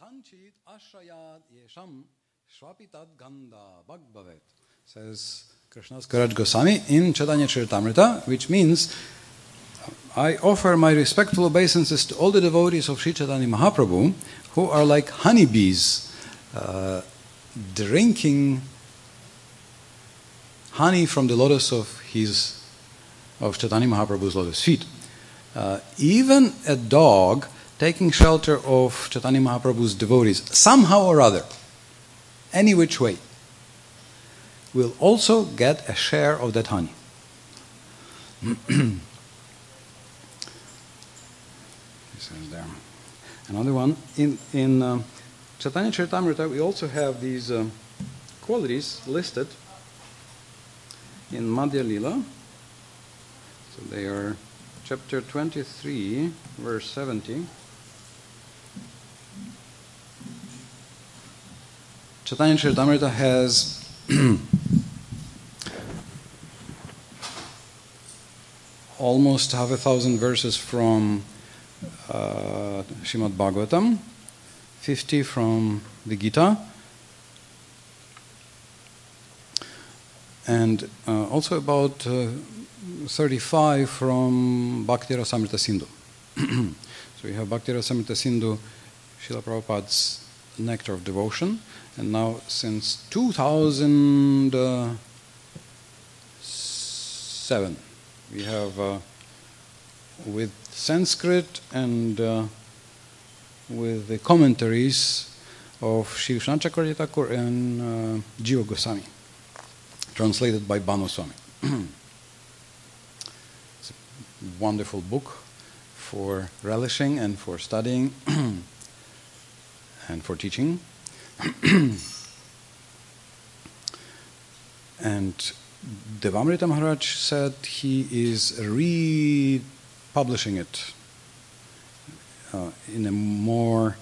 Katanchit ashrayat yesham shvapitad ganda bhagbavet, says Krishnadas Kaviraj Goswami in Chaitanya Charitamrita, which means I offer my respectful obeisances to all the devotees of Sri Chaitanya Mahaprabhu who are like honeybees uh, drinking honey from the lotus of his of Chaitanya Mahaprabhu's lotus feet. Uh, even a dog taking shelter of Chaitanya Mahaprabhu's devotees, somehow or other, any which way, will also get a share of that honey. Another one in in uh, Chaitanya Charitamrita, we also have these uh, qualities listed in Madhya Lila. So they are chapter 23, verse 70. Chaitanya Charitamrita has almost half a thousand verses from uh, Shrimad Bhagavatam, 50 from the Gita, and uh, also about uh, 35 from Bhakti Rasamrita Sindhu. so we have Bhakti Rasamrita Sindhu, Srila Prabhupada's Nectar of Devotion, and now since 2007 we have uh, with Sanskrit and uh, with the commentaries of Shiv Shanchakarya Thakur and uh, Jiva Goswami, translated by Bhanu Swami. it's a wonderful book for relishing and for studying and for teaching. and Devamrita Maharaj said he is republishing it uh, in a more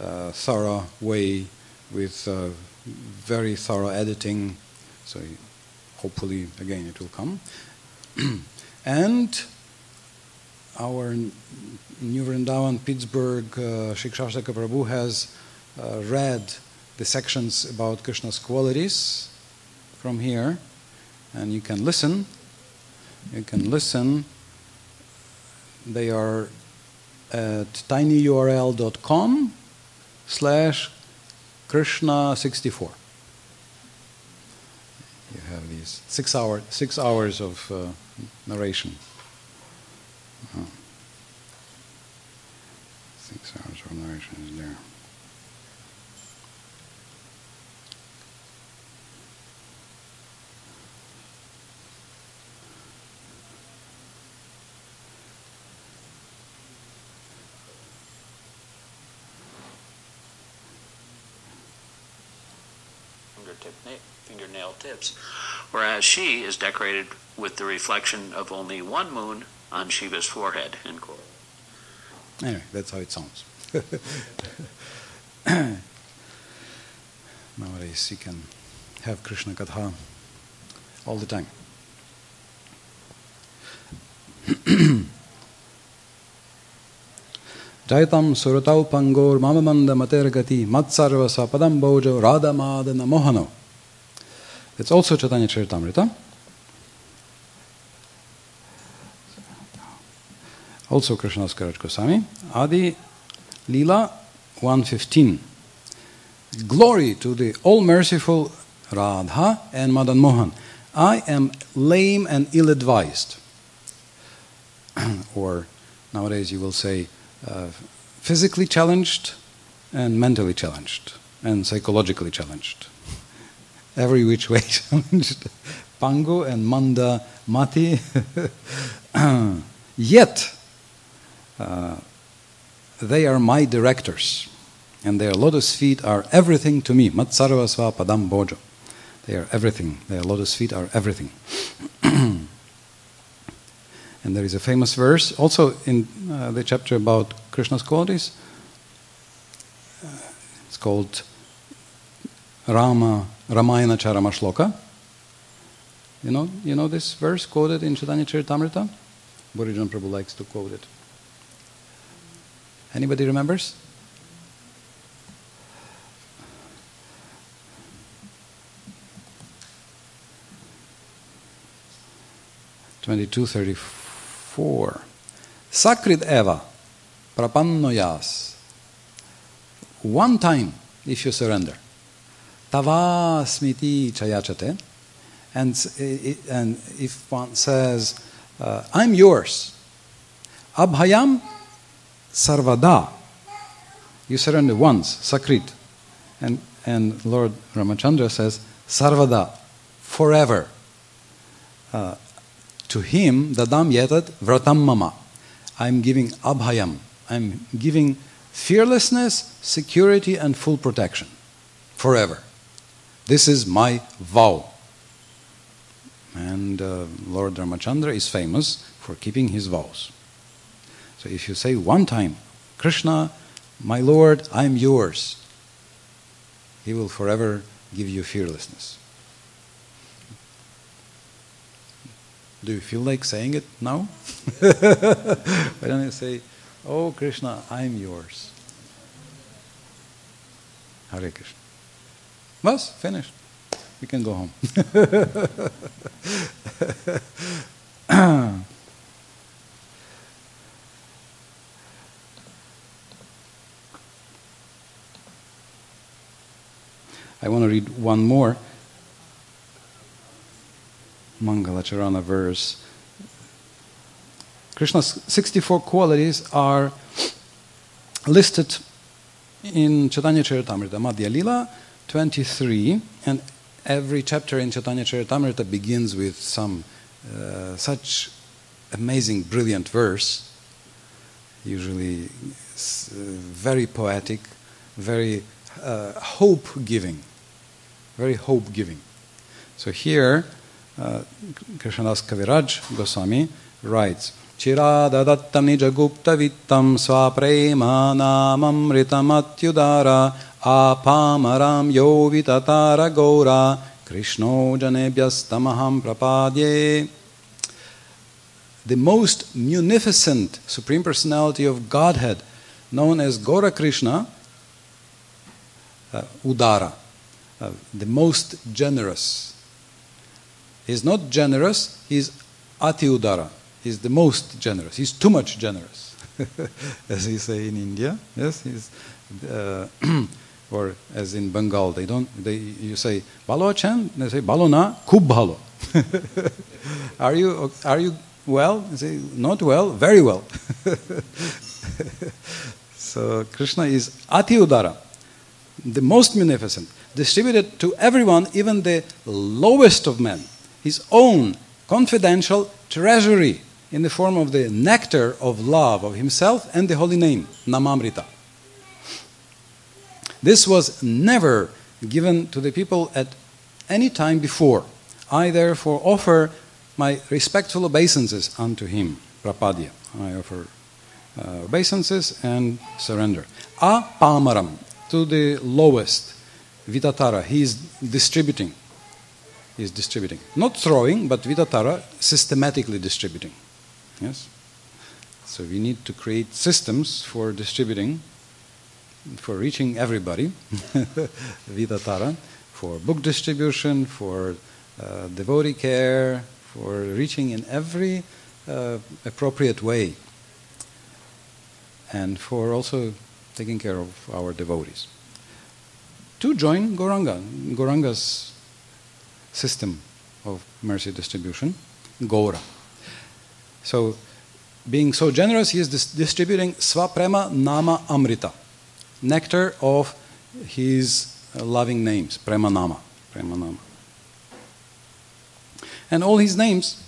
uh, thorough way with uh, very thorough editing. So hopefully, again, it will come. and our New Vrindavan, Pittsburgh, uh, Shikshashtaka Prabhu has uh, read the sections about Krishna's qualities from here and you can listen. You can listen. They are at tinyurl.com slash Krishna64. You have these six hour six hours of uh, narration. Uh, hours is there. fingertip fingernail tips, whereas she is decorated with the reflection of only one moon on Shiva's forehead. End quote. Anyway, that's how it sounds. Nowadays, you can have Krishna Katha all the time. Jaitam suratau pangor mamamanda matergati matsarva sapadam bojo radhamadana mohano. It's also Chaitanya Charitamrita. Also Kaviraj Goswami. Adi Lila 115. Glory to the all merciful Radha and Madan Mohan. I am lame and ill advised. or nowadays you will say uh, physically challenged and mentally challenged and psychologically challenged. Every which way challenged. Pangu and Manda Mati. Yet, uh, they are my directors, and their lotus feet are everything to me. Matsarvasva Padam Bojo. They are everything. Their lotus feet are everything. and there is a famous verse also in uh, the chapter about Krishna's qualities. Uh, it's called Rama Ramayana Charama Shloka. You know, you know this verse quoted in Chaitanya Charitamrita? Bhurijan Prabhu likes to quote it. Anybody remembers? Twenty-two thirty-four. Sakrit eva prapannoyas. One time, if you surrender, tava smiti chayachate, and and if one says, uh, "I'm yours," abhayam sarvada. You surrender once, sakrit. And, and Lord Ramachandra says, sarvada, forever. Uh, to him, dadam yetat vratam mama. I'm giving abhayam. I'm giving fearlessness, security, and full protection forever. This is my vow. And uh, Lord Ramachandra is famous for keeping his vows. If you say one time, Krishna, my Lord, I'm yours, he will forever give you fearlessness. Do you feel like saying it now? Why don't you say, Oh Krishna, I'm yours? Hare Krishna. Bas, finished. We can go home. I want to read one more. Mangalacharana verse. Krishna's 64 qualities are listed in Chaitanya Charitamrita, Madhya Lila 23, and every chapter in Chaitanya Charitamrita begins with some uh, such amazing, brilliant verse, usually uh, very poetic, very uh, hope giving, very hope giving. So here, uh, Krishnadas Kaviraj Goswami writes, चिरादत्तं निजगुप्तवित्तं स्वाप्रेमानाममृतमत्युदारा आपामरां yo विततार Gaura Krishna जनेभ्यस्तमहं प्रपाद्ये The most munificent Supreme Personality of Godhead, known as Gora Krishna, uh, Udara, uh, the most generous. He's not generous, he's Ati Udara. He's the most generous. He's too much generous, as we say in India. Yes, he's, uh, or as in Bengal, they don't. They you say balo achan, they say balo na khub are you are you well? They say not well, very well. so Krishna is Ati Udara, the most munificent, distributed to everyone, even the lowest of men. His own confidential treasury in the form of the nectar of love of himself and the holy name, Namamrita. This was never given to the people at any time before. I therefore offer my respectful obeisances unto him, Prapadya. I offer uh, obeisances and surrender. A Pamaram, to the lowest, Vitatara, he is distributing. He is distributing. Not throwing, but Vitatara, systematically distributing. Yes? So we need to create systems for distributing, for reaching everybody, Vidatara, for book distribution, for uh, devotee care, for reaching in every uh, appropriate way, and for also taking care of our devotees. To join Goranga, Goranga's system of mercy distribution, Gora. So, being so generous, he is dis- distributing Svaprema Nama Amrita, nectar of his uh, loving names, Prema Nama. Prema Nama. And all his names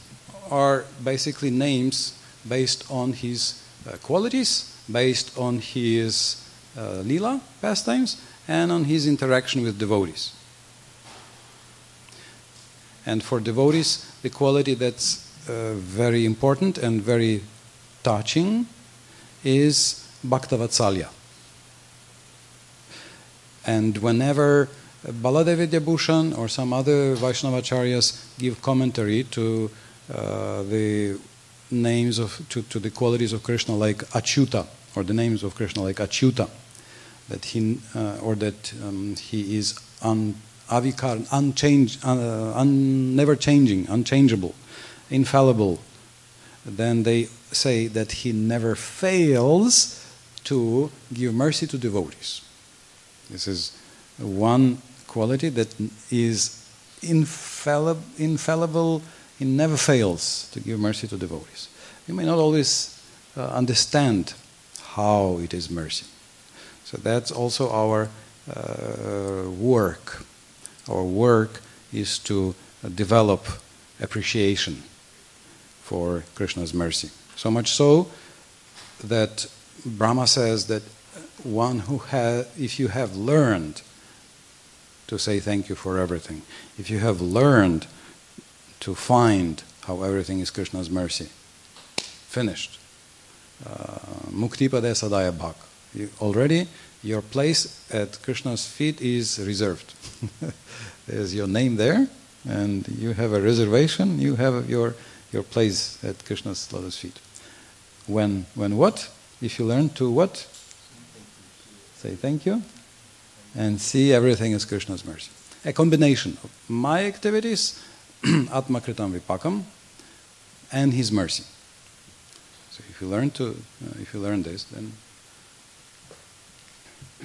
are basically names based on his uh, qualities, based on his uh, lila pastimes, and on his interaction with devotees. And for devotees, the quality that's uh, very important and very touching is Bhaktavatsalya. And whenever Baladev Vidyabhushan or some other Vaishnavacharyas give commentary to uh, the names of, to, to the qualities of Krishna like Achyuta, or the names of Krishna like Achyuta, that he, uh, or that um, he is un, avikar, uh, un, never changing, unchangeable, infallible, then they say that he never fails to give mercy to devotees. This is one quality that is infallible, infallible he never fails to give mercy to devotees. You may not always uh, understand how it is mercy. So that's also our uh, work. Our work is to develop appreciation for Krishna's mercy. So much so that Brahma says that one who has, if you have learned to say thank you for everything, if you have learned to find how everything is Krishna's mercy, finished. Uh, Mukti Sadaya Bhak. You, already your place at Krishna's feet is reserved. There's your name there, and you have a reservation, you have your, your place at Krishna's lotus feet. When, when what? If you learn to what? Say thank you and see everything as Krishna's mercy. A combination of my activities, Atma Kritam Vipakam, and His mercy. So if you learn to, uh, if you learn this, then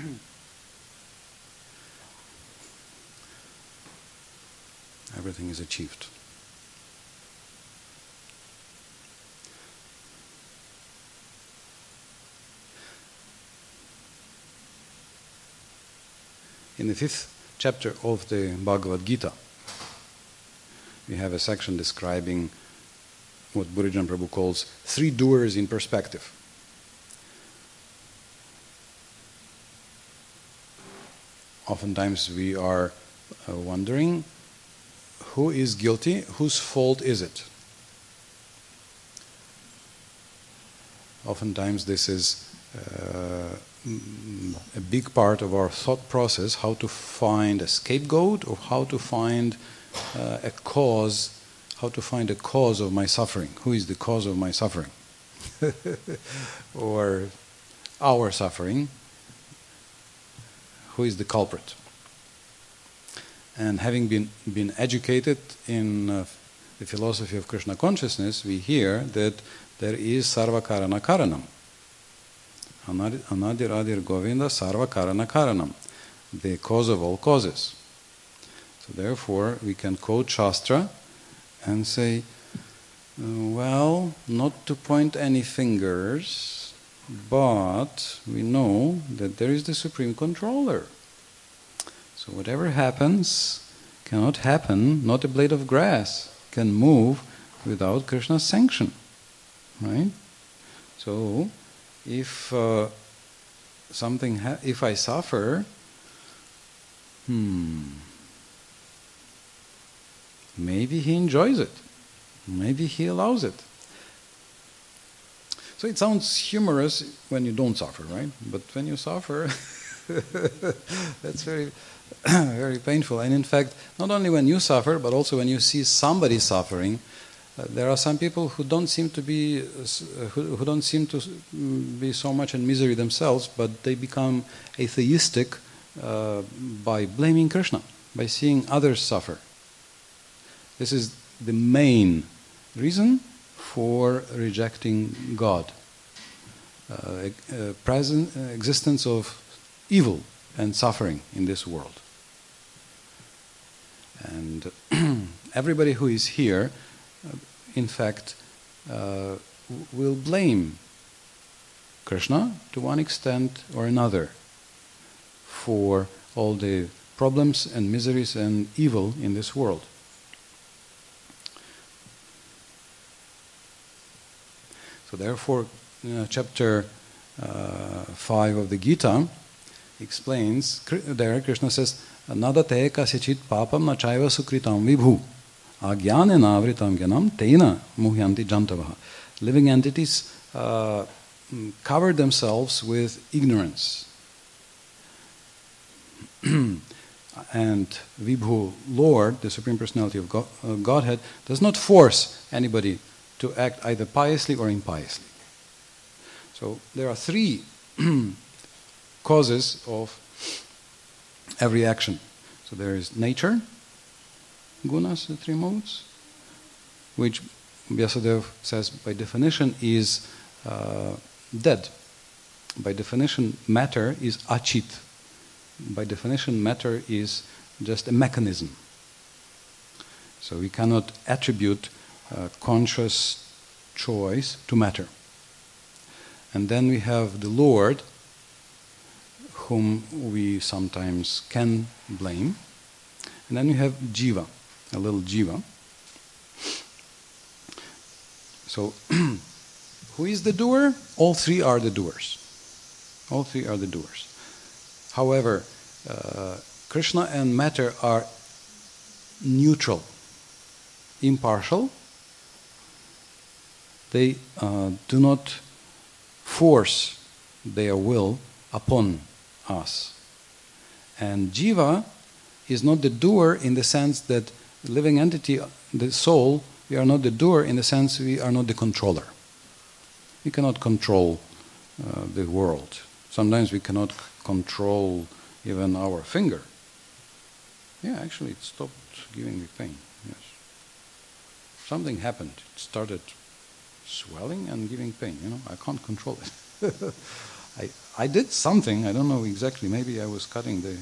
everything is achieved. In the fifth chapter of the Bhagavad Gita, we have a section describing what Bhurijan Prabhu calls three doers in perspective. Oftentimes we are uh, wondering who is guilty, whose fault is it? Oftentimes this is uh, a big part of our thought process how to find a scapegoat or how to find uh, a cause, how to find a cause of my suffering. Who is the cause of my suffering? or our suffering. Who is the culprit? And having been, been educated in uh, the philosophy of Krishna consciousness, we hear that there is sarva karana karanam. Anadir Adir Govinda Sarva Karana Karanam, the cause of all causes. So therefore, we can quote Shastra and say, well, not to point any fingers, but we know that there is the Supreme Controller. So whatever happens cannot happen, not a blade of grass can move without Krishna's sanction. Right? So if uh, something, if I suffer, hmm, maybe he enjoys it, maybe he allows it. So it sounds humorous when you don't suffer, right? But when you suffer, that's very, very painful. And in fact, not only when you suffer, but also when you see somebody suffering, uh, there are some people who don't seem to be uh, who, who, don't seem to mm, be so much in misery themselves, but they become atheistic uh, by blaming Krishna, by seeing others suffer. This is the main reason for rejecting God. Uh, present existence of evil and suffering in this world. And everybody who is here in fact, uh, will blame Krishna to one extent or another for all the problems and miseries and evil in this world. So, therefore, uh, chapter uh, 5 of the Gita explains, there Krishna says, Nadate kasichit papam nachaiva sukritam vibhu. Agyanenavritam gyanam tena muhyanti jantavaha. Living entities uh, cover themselves with ignorance. and Vibhu, Lord, the Supreme Personality of God, uh, Godhead, does not force anybody to act either piously or impiously. So there are three causes of every action. So there is nature, gunas, the three modes, which Vyasadeva says by definition is uh, dead. By definition, matter is achit. By definition, matter is just a mechanism. So we cannot attribute conscious choice to matter. And then we have the Lord, whom we sometimes can blame. And then we have jiva, a little jiva. So, who is the doer? All three are the doers. All three are the doers. However, uh, Krishna and matter are neutral, impartial. They uh, do not force their will upon us. And jiva is not the doer in the sense that living entity, the soul, we are not the doer in the sense we are not the controller. We cannot control uh, the world. Sometimes we cannot control even our finger. Yeah, actually, it stopped giving me pain. Yes. Something happened. It started swelling and giving pain. You know, I can't control it. I, I did something, I don't know exactly, maybe I was cutting the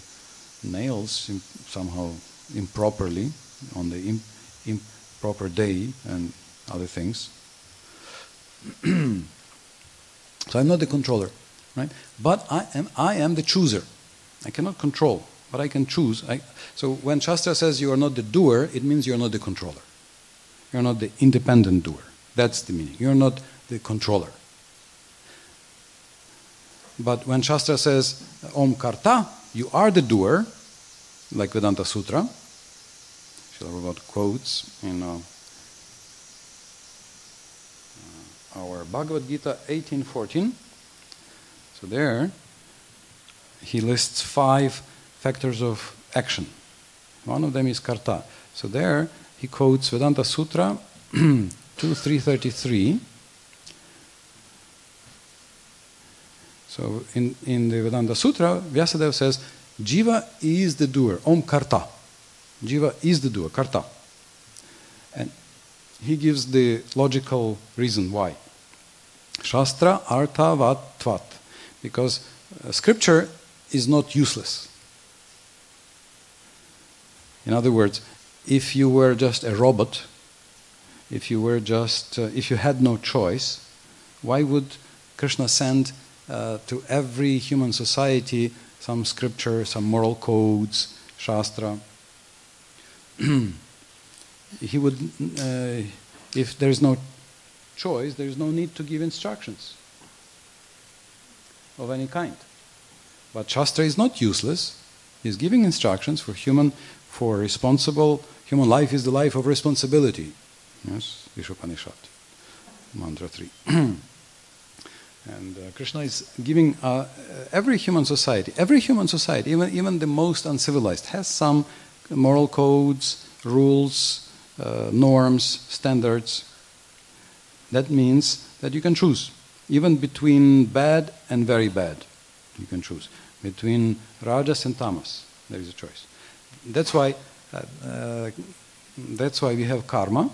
nails somehow improperly on the im- improper day and other things. so I'm not the controller, right? But I am, I am the chooser. I cannot control, but I can choose. I, so when Shastra says you are not the doer, it means you are not the controller. You're not the independent doer. That's the meaning. You're not the controller. But when Shastra says Om Karta, you are the doer, like Vedanta Sutra, Srila Prabhupada quotes in uh, uh, our Bhagavad Gita 1814. So there, he lists five factors of action. One of them is karta. So there, he quotes Vedanta Sutra 2333. So in, in the Vedanta Sutra, Vyasadeva says, Jiva is the doer, Om Karta. Jiva is the doer, Karta. And he gives the logical reason why. Shastra Artha Vat Tvat. Because uh, scripture is not useless. In other words, if you were just a robot, if you were just, uh, if you had no choice, why would Krishna send uh, to every human society some scripture, some moral codes, shastra? he would, uh, if there is no choice, there is no need to give instructions of any kind. But Shastra is not useless. He's giving instructions for human, for responsible, human life is the life of responsibility. Yes, Ishopanishad, mantra 3. and uh, Krishna is giving uh, every human society, every human society, even, even the most uncivilized, has some moral codes, rules, uh, norms, standards. That means that you can choose, even between bad and very bad. You can choose between rajas and tamas. There is a choice. That's why. Uh, uh, that's why we have karma.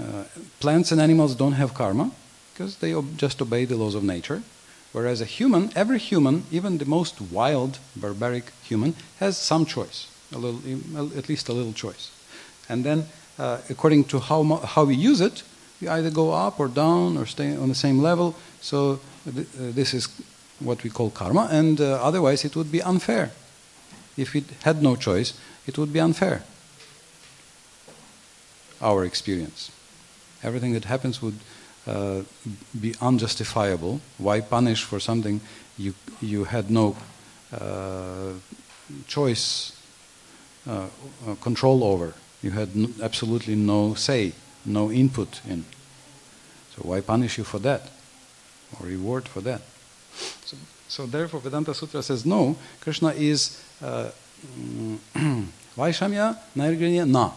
Uh, plants and animals don't have karma because they ob- just obey the laws of nature. Whereas a human, every human, even the most wild, barbaric human, has some choice, a little, at least a little choice. And then, uh, according to how, how we use it, we either go up or down or stay on the same level. So th- uh, this is what we call karma, and uh, otherwise it would be unfair. If we had no choice, it would be unfair. Our experience. Everything that happens would uh, be unjustifiable. Why punish for something you, you had no uh, choice, uh, uh, control over? You had absolutely no say, no input in. So why punish you for that? Or reward for that? So, so therefore Vedanta Sutra says no, Krishna is uh, Vaishamya, Nairganya, na.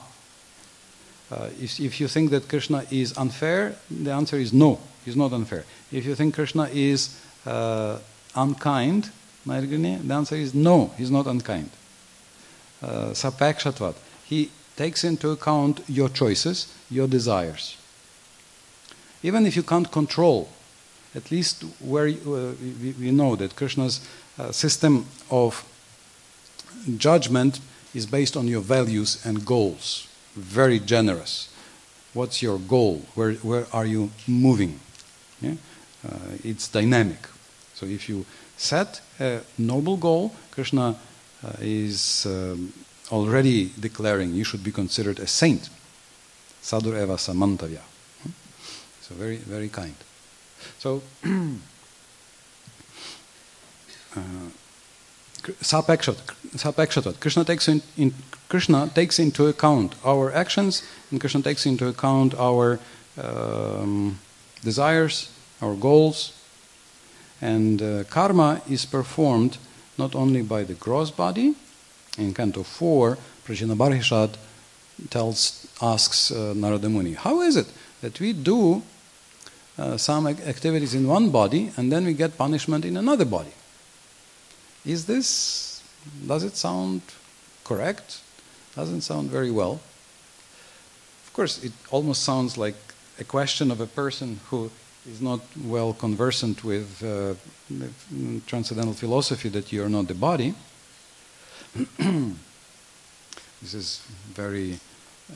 Uh, if, if you think that Krishna is unfair, the answer is no, he's not unfair. If you think Krishna is uh, unkind, the answer is no, he's not unkind. Uh, Sapakshatvat. He takes into account your choices, your desires. Even if you can't control, at least where uh, we, we, know that Krishna's uh, system of judgment is based on your values and goals. Very generous. What's your goal? Where, where are you moving? Yeah? Uh, it's dynamic. So if you set a noble goal, Krishna uh, is um, already declaring you should be considered a saint. Sadur eva samantavya. So very, very kind. So, uh, Sapekshatat. Krishna takes in, in, Krishna takes into account our actions, and Krishna takes into account our um, desires, our goals, and uh, karma is performed not only by the gross body. In Canto 4, Prachinabarhishat tells, asks uh, Narada Muni, how is it that we do uh, some activities in one body and then we get punishment in another body? Is this, does it sound correct? Doesn't sound very well. Of course, it almost sounds like a question of a person who is not well conversant with uh, transcendental philosophy that you are not the body. this is very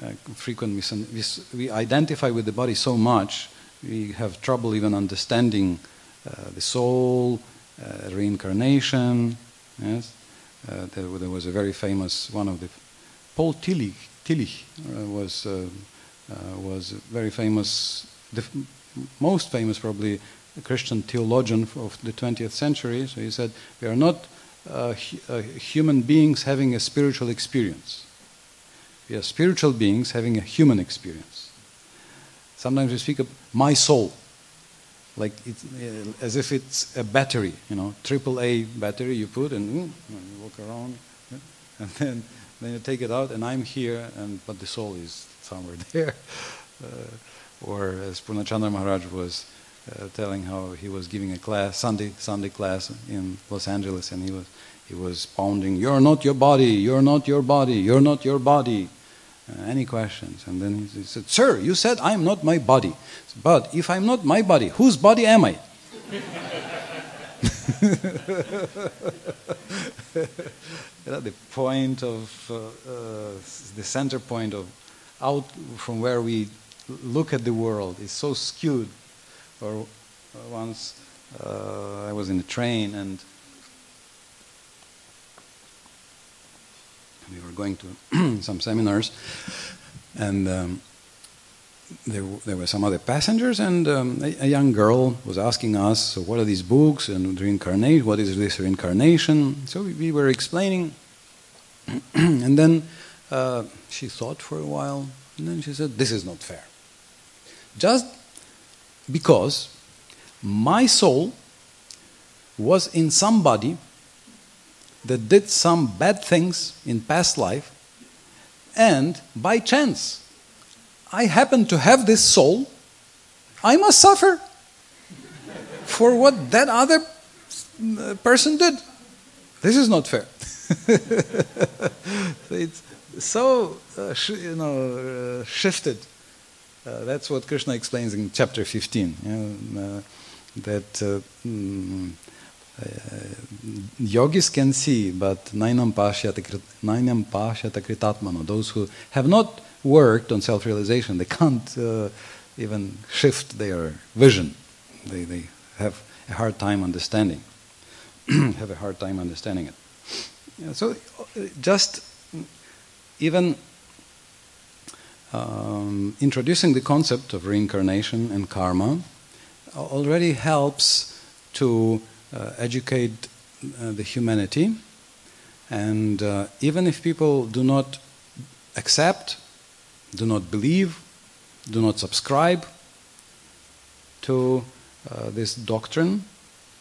uh, frequent. We identify with the body so much, we have trouble even understanding uh, the soul, reincarnation. Yes, uh, there, there, was a very famous one of the Paul Tillich. Tillich uh, was was very famous the most famous, probably, Christian theologian of the 20th century. So he said, We are not uh, uh, human beings having a spiritual experience. We are spiritual beings having a human experience. Sometimes we speak of my soul, like it's, uh, as if it's a battery, you know, triple A battery you put and mm, you walk around, and then, then you take it out, and I'm here, and but the soul is somewhere there. Uh, or as Purnachandra Maharaj was uh, telling how he was giving a class, Sunday, Sunday class in Los Angeles, and he was, he was pounding, You're not your body, you're not your body, you're not your body. Uh, any questions? And then he said, Sir, you said I'm not my body. But if I'm not my body, whose body am I? the point of, uh, uh, the center point of out from where we look at the world is so skewed. Or uh, once uh, I was in a train and we were going to some seminars, and um, there, there were some other passengers, and um, a, a, young girl was asking us, "So, what are these books and reincarnation? What is this reincarnation?" So we, we were explaining, and then uh, she thought for a while, and then she said, "This is not fair." Just because my soul was in somebody that did some bad things in past life, and by chance I happen to have this soul, I must suffer for what that other uh, person did. This is not fair. it's so uh, you know uh, shifted uh, that's what Krishna explains in chapter 15. uh, that uh, mm, yogis can see, but nainam pashyata kritatmano, those who have not worked on self realization, they can't uh, even shift their vision. They, they have a hard time understanding, have a hard time understanding it. Yeah, so just even um, introducing the concept of reincarnation and karma already helps to uh, educate uh, the humanity. And uh, even if people do not accept, do not believe, do not subscribe to uh, this doctrine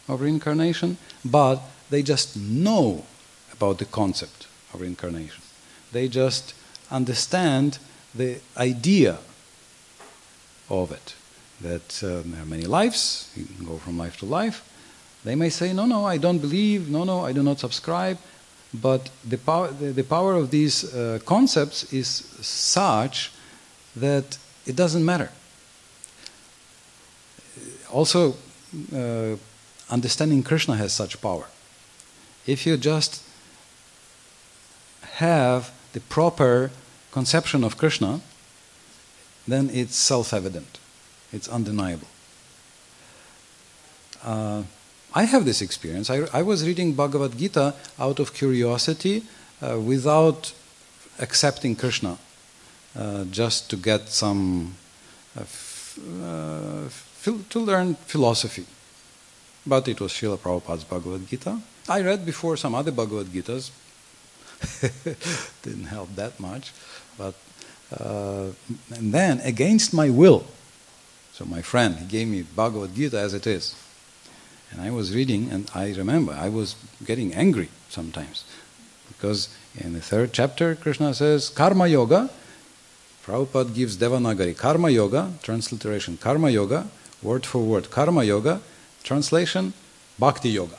of reincarnation, but they just know about the concept of reincarnation. They just understand the idea of it that uh, there are many lives, you can go from life to life. They may say, No, no, I don't believe, no, no, I do not subscribe. but the power, the, the power of these uh, concepts is such that it doesn't matter. Also, uh, understanding Krishna has such power. If you just have the proper conception of Krishna, then it's self evident, it's undeniable. Uh, I have this experience. I, I, was reading Bhagavad Gita out of curiosity uh, without accepting Krishna, uh, just to get some, uh, uh, to learn philosophy. But it was Srila Prabhupada's Bhagavad Gita. I read before some other Bhagavad Gitas. Didn't help that much. But uh, and then against my will, so my friend he gave me Bhagavad Gita as it is, and I was reading, and I remember I was getting angry sometimes because in the third chapter Krishna says Karma Yoga. Prabhupada gives Devanagari Karma Yoga, transliteration Karma Yoga, word for word Karma Yoga, translation Bhakti Yoga.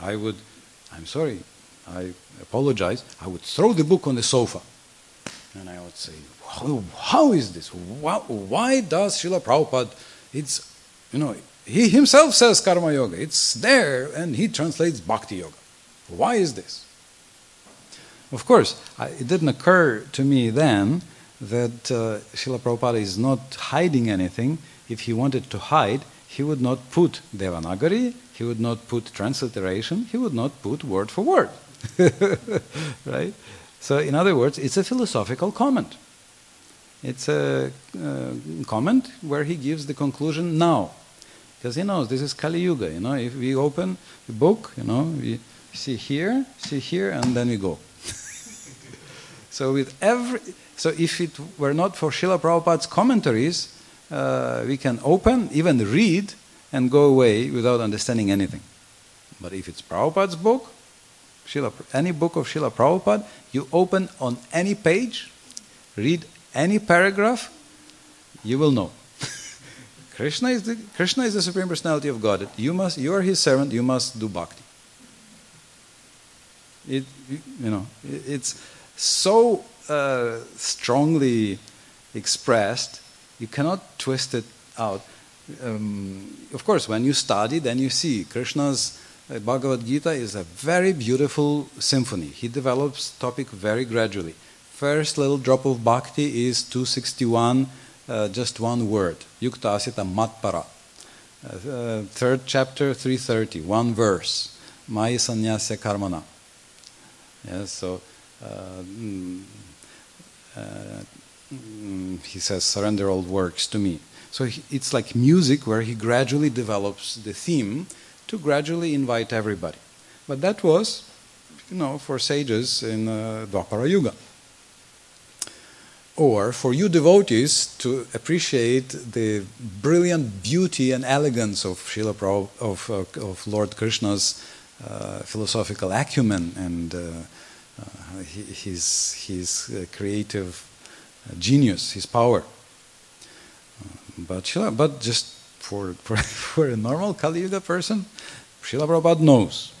I would, I'm sorry, I apologize, I would throw the book on the sofa. And I would say, how, how is this? Why, why does Srila Prabhupada, it's, you know, he himself says Karma Yoga. It's there, and he translates Bhakti Yoga. Why is this? Of course, I, it didn't occur to me then that uh, Srila Prabhupada is not hiding anything. If he wanted to hide, he would not put Devanagari, he would not put transliteration, he would not put word for word. right? So, in other words, it's a philosophical comment. It's a uh, comment where he gives the conclusion now. Because he knows this is Kali Yuga, you know, if we open the book, you know, we see here, see here, and then we go. so with every, so if it were not for Srila Prabhupada's commentaries, uh, we can open, even read, and go away without understanding anything. But if it's Prabhupada's book, Srila, any book of Srila Prabhupada, you open on any page, read any paragraph, you will know. Krishna is the Krishna is the supreme personality of God. You must you are his servant, you must do bhakti. It you know, it's so uh, strongly expressed, you cannot twist it out. Um, of course, when you study, then you see Krishna's uh, Bhagavad Gita is a very beautiful symphony. He develops topic very gradually. First little drop of bhakti is 261, uh, just one word, Yukta Asita Matpara. Uh, third chapter, 330, one verse, Maya Sanyasya Karmana. Yes, so uh, mm, uh, mm, he says, surrender all works to me. So it's like music where he gradually develops the theme to gradually invite everybody. But that was, you know, for sages in uh, Dwapara Yuga. Or for you devotees to appreciate the brilliant beauty and elegance of Srila Prabhu, of, uh, of Lord Krishna's uh, philosophical acumen and uh, uh his, his uh, creative uh, genius, his power. But, but just for, for, for a normal Kali Yuga person, Srila Prabhupada knows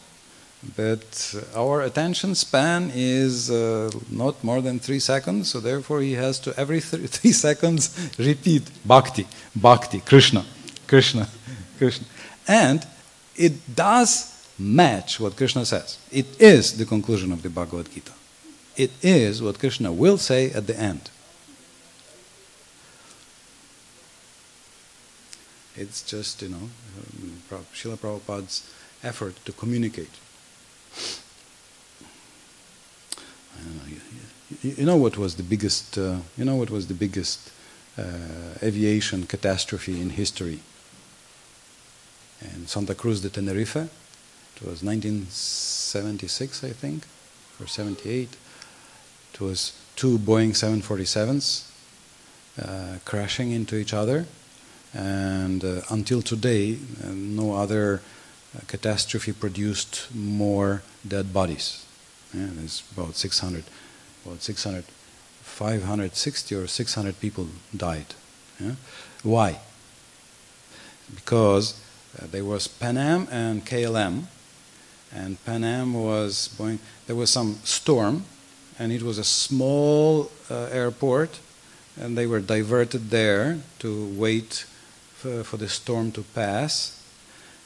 that our attention span is uh, not more than three seconds, so therefore he has to every th- three seconds repeat Bhakti, Bhakti, Krishna, Krishna, Krishna. And it does match what Krishna says. It is the conclusion of the Bhagavad Gita. It is what Krishna will say at the end. It's just, you know, um, Srila Prabhupada's effort to communicate. You, know what was the biggest, uh, you know what was the biggest uh, aviation catastrophe in history? In Santa Cruz de Tenerife, it was 1976, I think, or 78. It was two Boeing 747s uh, crashing into each other and uh, until today, uh, no other catastrophe produced more dead bodies. Yeah, there's about 600, about 600, 560 or 600 people died. Yeah? Why? Because uh, there was Pan Am and KLM, and Pan Am was going. There was some storm, and it was a small uh, airport, and they were diverted there to wait for, for the storm to pass,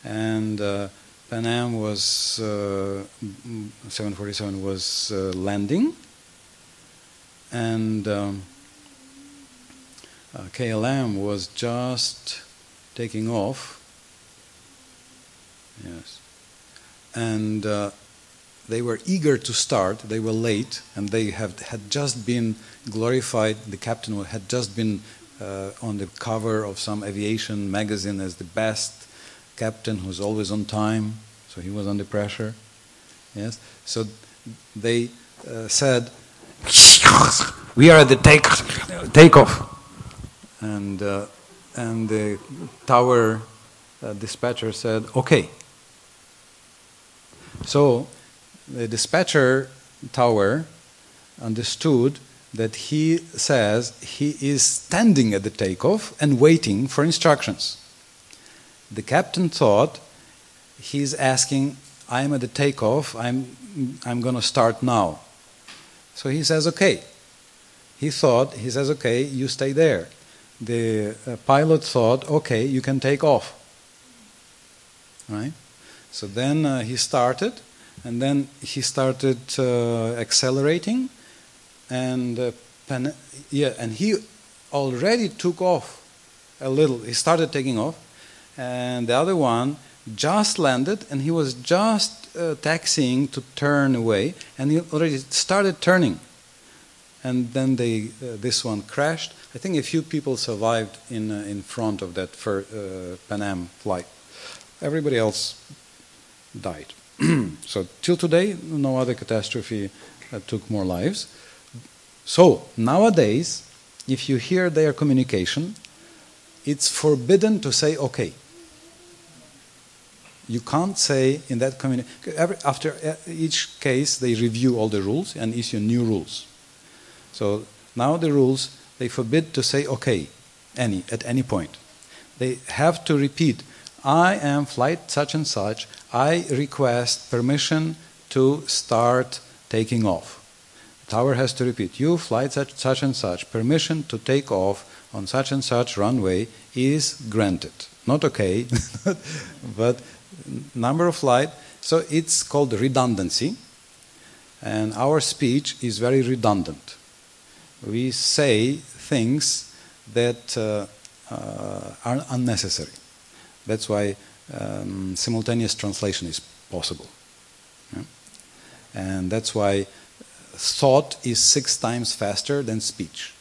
and. Uh, Pan Am was uh, 747 was uh, landing, and um, uh, KLM was just taking off. Yes, and uh, they were eager to start. They were late, and they have had just been glorified. The captain had just been uh, on the cover of some aviation magazine as the best captain who's always on time, so he was under pressure. Yes, so they uh, said, "We are at the take takeoff," and uh, and the tower uh, dispatcher said, "Okay." So the dispatcher tower understood that he says he is standing at the takeoff and waiting for instructions. The captain thought he's asking, I'm at the takeoff, I'm, I'm going to start now. So he says, okay. He thought, he says, okay, you stay there. The uh, pilot thought, okay, you can take off. Right? So then uh, he started, and then he started uh, accelerating, and uh, yeah, and he already took off a little. He started taking off, and the other one just landed and he was just uh, taxiing to turn away and he already started turning. And then they uh, this one crashed. I think a few people survived in uh, in front of that fir- uh, pan am flight. Everybody else died. So till today no other catastrophe uh, took more lives. So nowadays if you hear their communication it's forbidden to say okay you can't say in that community, after each case, they review all the rules and issue new rules. So now the rules, they forbid to say okay any, at any point. They have to repeat, I am flight such and such, I request permission to start taking off. The tower has to repeat, you flight such, such and such, permission to take off on such and such runway is granted. Not okay, but number of flight. So it's called redundancy. And our speech is very redundant. We say things that uh, uh, are unnecessary. That's why um, simultaneous translation is possible. Yeah? And that's why thought is six times faster than speech.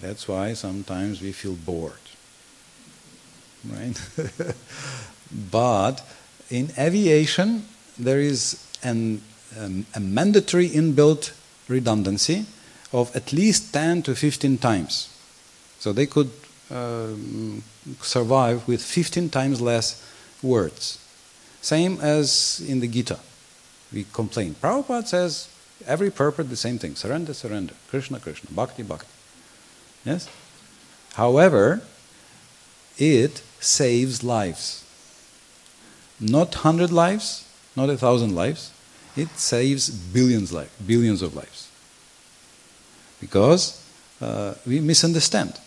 That's why sometimes we feel bored right? but in aviation, there is an, um, a mandatory inbuilt redundancy of at least 10 to 15 times. So they could uh, survive with 15 times less words. Same as in the Gita. We complain. Prabhupada says every purport the same thing surrender, surrender, Krishna, Krishna, bhakti, bhakti. Yes? However, it saves lives. Not hundred lives, not a thousand lives. It saves billions lives, billions of lives. Because uh, we misunderstand.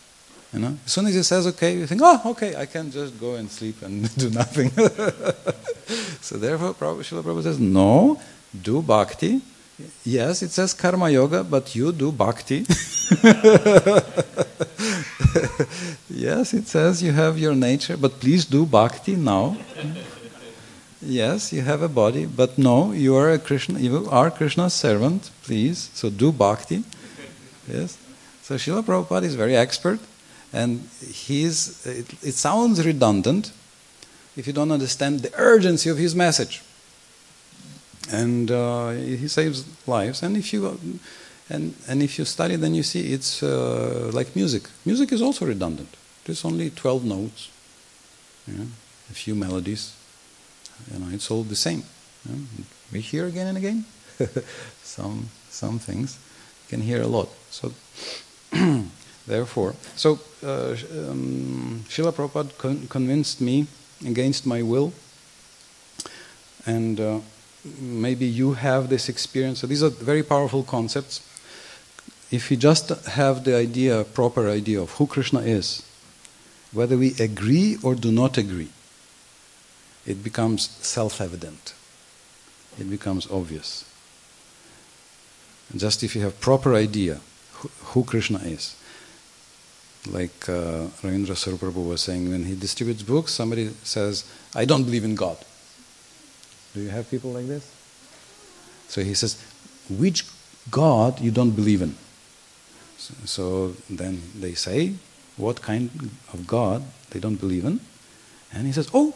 You know, as soon as he says okay, you think, oh, okay, I can just go and sleep and do nothing. so therefore, Srila Prabhupada says, no, do bhakti. Yes, it says karma yoga, but you do bhakti. yes, it says you have your nature, but please do bhakti now. yes, you have a body, but no, you are a Krishna. You are Krishna's servant, please. So do bhakti. Yes. So Srila Prabhupada is very expert, and he's. It, it sounds redundant if you don't understand the urgency of his message. And uh, he saves lives. And if you and, and if you study, then you see it's uh, like music. Music is also redundant. There's only 12 notes, yeah, a few melodies. You know, it's all the same. Yeah. We hear again and again. some, some things you can hear a lot. So, therefore, so uh, um, Srila Prabhupada con- convinced me against my will and uh, maybe you have this experience. So these are very powerful concepts. If we just have the idea, proper idea of who Krishna is, whether we agree or do not agree, it becomes self evident. It becomes obvious. Just if you have proper idea who, Krishna is. Like uh, Ravindra was saying, when he distributes books, somebody says, I don't believe in God. Do you have people like this? So he says, which God you don't believe in? So, then they say, what kind of God they don't believe in? And he says, oh,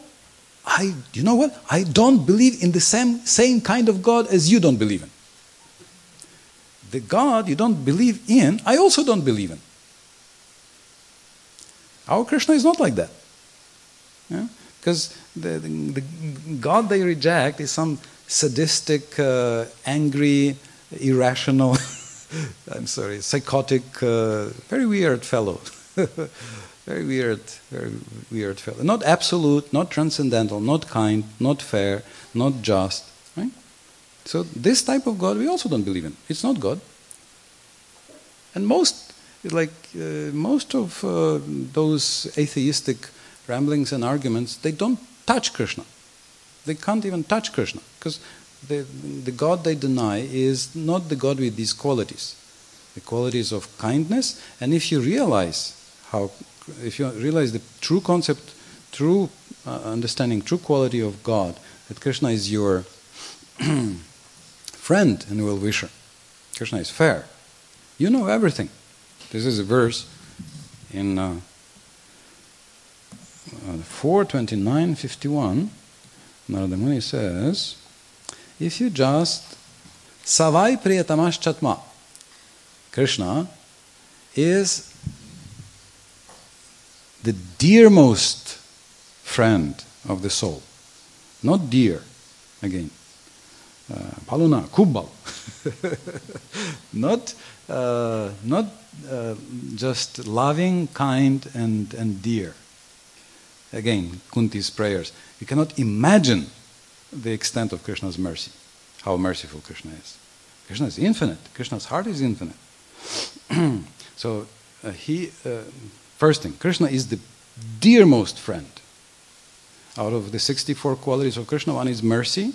I, you know what? I don't believe in the same, same kind of God as you don't believe in. The God you don't believe in, I also don't believe in. Our Krishna is not like that. Because the, the, the, God they reject is some sadistic, uh, angry, irrational, I'm sorry, psychotic, uh, very weird fellow. very weird, very weird fellow. Not absolute, not transcendental, not kind, not fair, not just. Right? So this type of God we also don't believe in. It's not God. And most, like uh, most of uh, those atheistic ramblings and arguments, they don't touch Krishna. They can't even touch Krishna because the, the God they deny is not the God with these qualities, the qualities of kindness. And if you realize how, if you realize the true concept, true uh, understanding, true quality of God, that Krishna is your friend and well wisher, Krishna is fair, you know everything. This is a verse in. Uh, uh, 429.51, Narada Muni says, if you just Savai Priyatamash Chatma, Krishna is the dearmost friend of the soul. Not dear, again. Uh, paluna, kubbal. not uh, not uh, just loving, kind, and, and dear. Again, Kunti's prayers. You cannot imagine the extent of Krishna's mercy, how merciful Krishna is. Krishna is infinite. Krishna's heart is infinite. so, uh, he, uh, first thing, Krishna is the dearmost friend. Out of the 64 qualities of Krishna, one is mercy,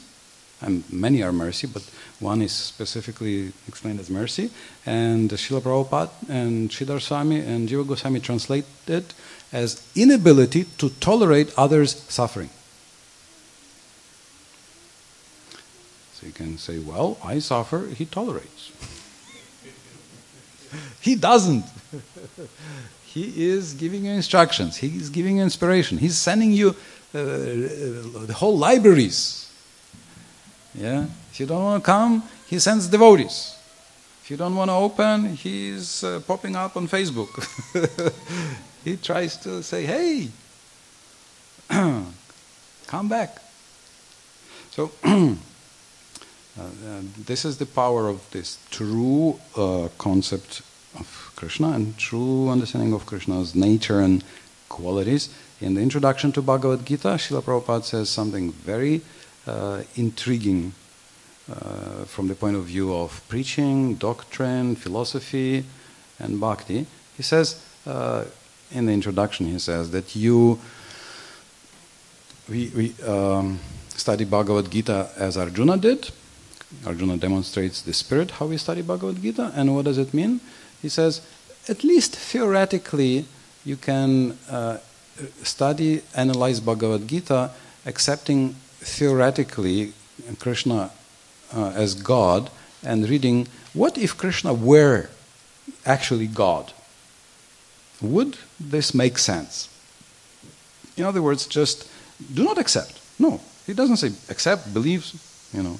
and many are mercy, but one is specifically explained as mercy. And Srila Prabhupada and Sridhar Swami and Jiva Goswami translate it as inability to tolerate others' suffering. You can say, well, I suffer, he tolerates. he doesn't. he is giving you instructions, he is giving you inspiration, he's sending you uh, the whole libraries. Yeah? If you don't want to come, he sends devotees. If you don't want to open, he's uh, popping up on Facebook. he tries to say, hey, come back. So, uh, uh, this is the power of this true uh, concept of Krishna and true understanding of Krishna's nature and qualities. In the introduction to Bhagavad Gita, Srila Prabhupada says something very uh, intriguing uh, from the point of view of preaching, doctrine, philosophy, and bhakti. He says, uh, in the introduction, he says that you, we, we um, study Bhagavad Gita as Arjuna did. Arjuna demonstrates the spirit, how we study Bhagavad Gita, and what does it mean? He says, at least theoretically, you can uh, study, analyze Bhagavad Gita, accepting theoretically Krishna uh, as God and reading, what if Krishna were actually God? Would this make sense? In other words, just do not accept. No, he doesn't say accept, believe, you know,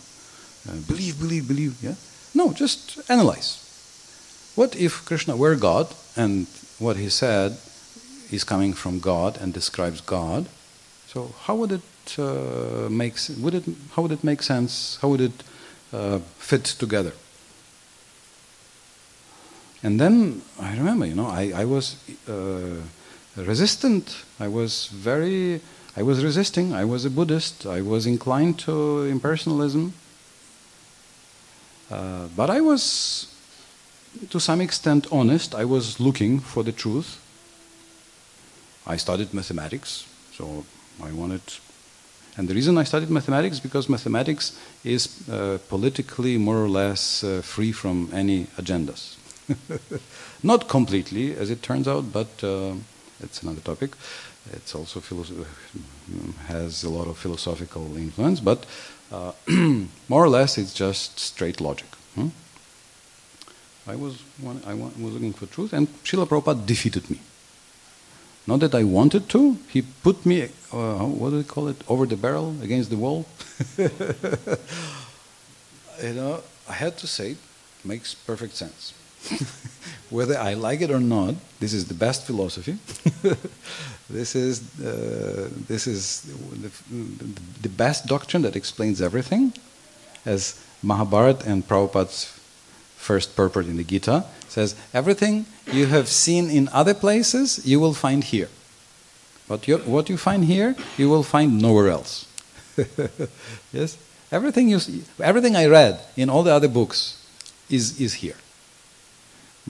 believe, believe, believe. Yeah, no, just analyze. What if Krishna were God and what he said is coming from God and describes God? So how would it uh, make? Would it? How would it make sense? How would it uh, fit together. And then I remember, you know, I, I was uh, resistant. I was very, I was resisting. I was a Buddhist. I was inclined to impersonalism. Uh, but I was, to some extent, honest. I was looking for the truth. I studied mathematics, so I wanted. And the reason I studied mathematics is because mathematics is uh, politically more or less uh, free from any agendas. Not completely, as it turns out, but uh, it's another topic. It's also has a lot of philosophical influence, but uh, more or less it's just straight logic. Hmm? I was I was looking for truth, and Srila Prabhupada defeated me. Not that I wanted to, he put me, uh, what do they call it, over the barrel, against the wall. you know, I had to say, it makes perfect sense. Whether I like it or not, this is the best philosophy. this is uh, this is the, the, best doctrine that explains everything, as Mahabharata and Prabhupada's first purport in the Gita says. Everything you have seen in other places, you will find here. But what you find here, you will find nowhere else. yes, everything you, everything I read in all the other books is is here.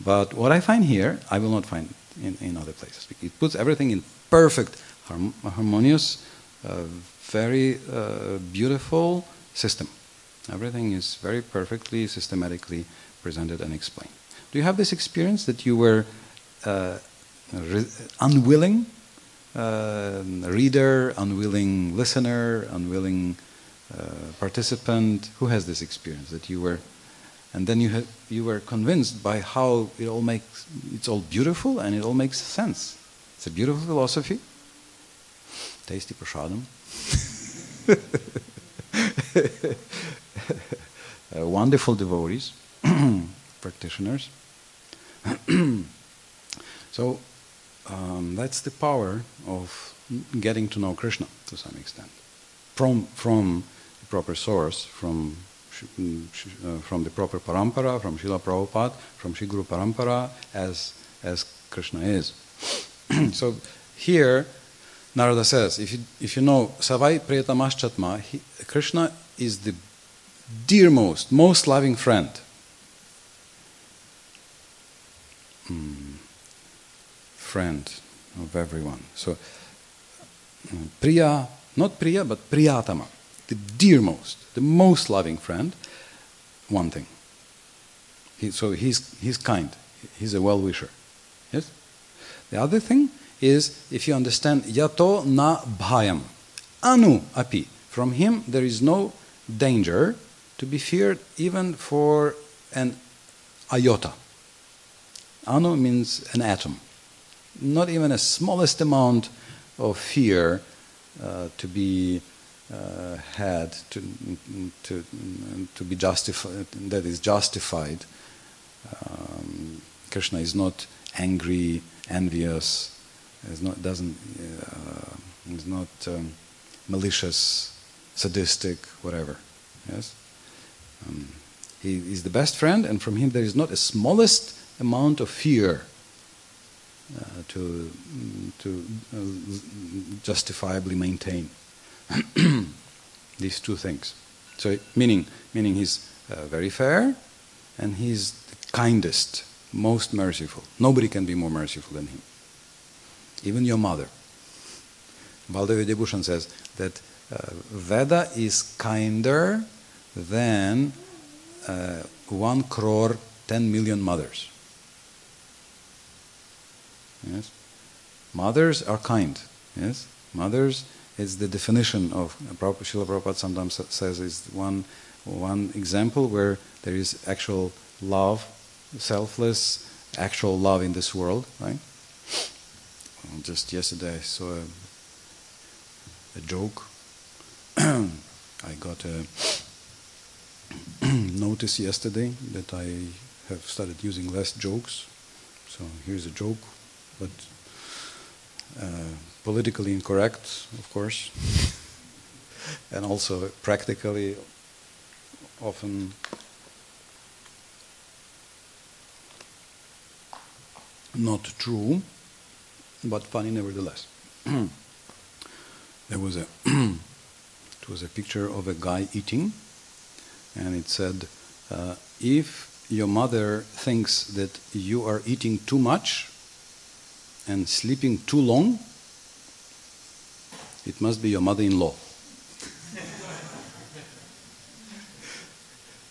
But what I find here, I will not find in, in other places. It puts everything in perfect, harmonious, uh, very uh, beautiful system. Everything is very perfectly, systematically presented and explained. Do you have this experience that you were uh, unwilling uh, reader, unwilling listener, unwilling uh, participant? Who has this experience that you were and then you, you were convinced by how it all makes, it's all beautiful and it all makes sense. It's a beautiful philosophy. Tasty prasadam. uh, wonderful devotees, practitioners. so um, that's the power of getting to know Krishna to some extent from from the proper source, from from the proper parampara, from Srila Prabhupada, from Sri Guru Parampara, as, as Krishna is. so here, Narada says, if you, if you know Savai Priyatamaschatma, Krishna is the dearmost, most loving friend. Mm, friend of everyone. So, mm, Priya, not Priya, but Priyatama the dearmost, the most loving friend, one thing. He, so he's, he's kind, he's a well wisher. Yes? The other thing is if you understand yato na bhayam, anu api. From him there is no danger to be feared even for an iota. Anu means an atom. Not even a smallest amount of fear uh, to be had to, to, to be justified, that is justified. Um, Krishna is not angry, envious, is not, doesn't, uh, is not um, malicious, sadistic, whatever. Yes? Um, he is the best friend, and from him there is not a smallest amount of fear uh, to, to uh, justifiably maintain. These two things. So, meaning, meaning he's uh, very fair and he's the kindest, most merciful. Nobody can be more merciful than him. Even your mother. Baldev Vidyabhushan says that uh, Veda is kinder than uh, one crore, ten million mothers. Yes? Mothers are kind. Yes? Mothers is the definition of Prabhupada, Srila Prabhupada sometimes says is one one example where there is actual love, selfless, actual love in this world, right? Just yesterday I saw a, a joke. I got a notice yesterday that I have started using less jokes. So here's a joke, but uh, politically incorrect, of course, and also practically often not true, but funny nevertheless. there was a it was a picture of a guy eating, and it said, uh, "If your mother thinks that you are eating too much and sleeping too long, it must be your mother-in-law."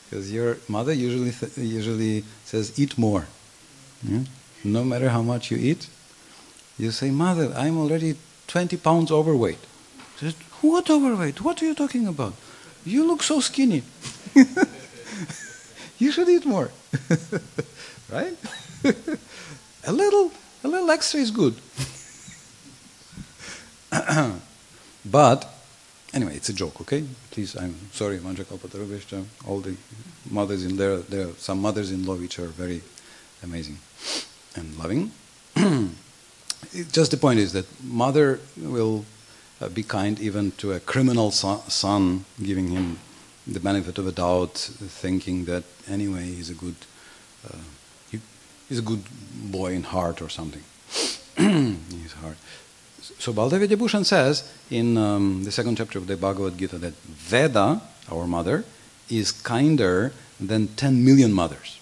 Because your mother usually usually says, "Eat more." Yeah? No matter how much you eat, you say, "Mother, I'm already 20 pounds overweight." Says, "What overweight? What are you talking about? You look so skinny. you should eat more." right? a little, a little extra is good. but anyway, it's a joke, okay? Please, I'm sorry, Manjakalpatarubhishta, all the mothers in there, there are some mothers-in-law which are very amazing and loving. Just the point is that mother will uh, be kind even to a criminal son, son, giving him the benefit of a doubt, thinking that anyway he's a good, uh, he, he's a good boy in heart or something. his heart. So Baldev Vidyabhushan says in um, the second chapter of the Bhagavad Gita that Veda, our mother, is kinder than 10 million mothers.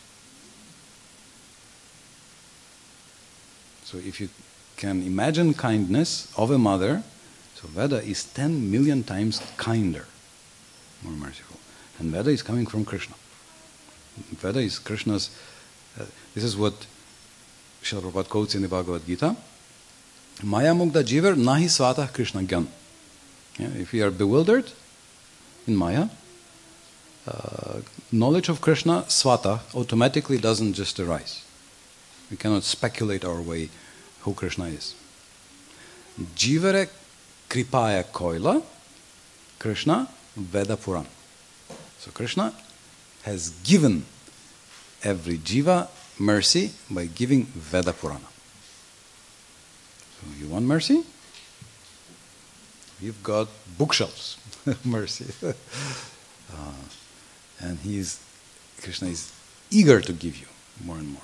So if you can imagine kindness of a mother, so Veda is 10 million times kinder, more merciful. And Veda is coming from Krishna. Veda is Krishna's, uh, this is what Srila Prabhupada quotes in the Bhagavad Gita. Maya Mugda Jivar Nahi Svata Krishna Gyan. If we are bewildered in Maya, uh, knowledge of Krishna, Svata, automatically doesn't just arise. We cannot speculate our way who Krishna is. Jivare Kripaya Koila, Krishna Veda Puran. So Krishna has given every jiva mercy by giving Veda Purana. You want mercy? You've got bookshelves mercy. uh, and Krishna is eager to give you more and more.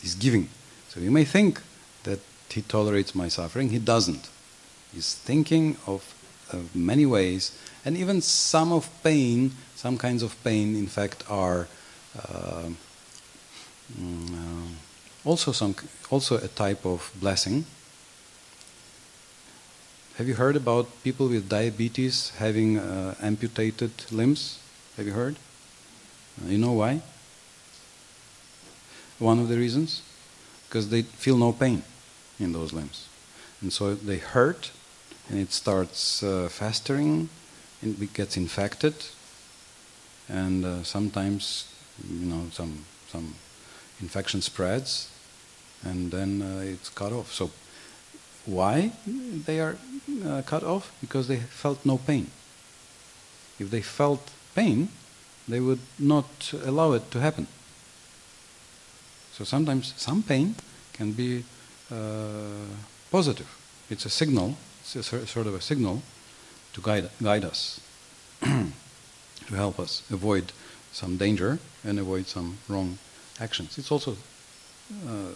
He's giving. So you may think that he tolerates my suffering. He doesn't. He's thinking of uh, many ways, and even some of pain, some kinds of pain, in fact, are uh, mm, uh, also some, also a type of blessing. Have you heard about people with diabetes having uh, amputated limbs? Have you heard? Uh, you know why? One of the reasons? Because they feel no pain in those limbs. And so they hurt and it starts uh, festering, and it gets infected, and uh, sometimes, you know, some, some infection spreads and then uh, it's cut off. So why they are uh, cut off? Because they felt no pain. If they felt pain, they would not allow it to happen. So sometimes some pain can be uh, positive. It's a signal, it's a sort of a signal to guide, guide us, to help us avoid some danger and avoid some wrong actions. It's also uh,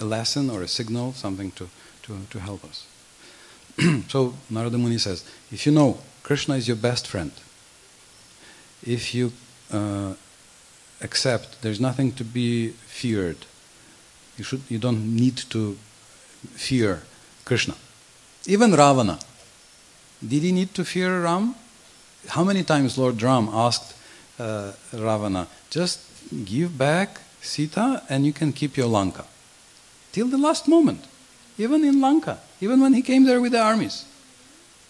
a lesson or a signal, something to, to, to help us. so Narada Muni says, if you know Krishna is your best friend, if you uh, accept there's nothing to be feared, you, should, you don't need to fear Krishna. Even Ravana, did he need to fear Ram? How many times Lord Ram asked uh, Ravana, just give back Sita and you can keep your Lanka? Till the last moment, even in Lanka, even when he came there with the armies.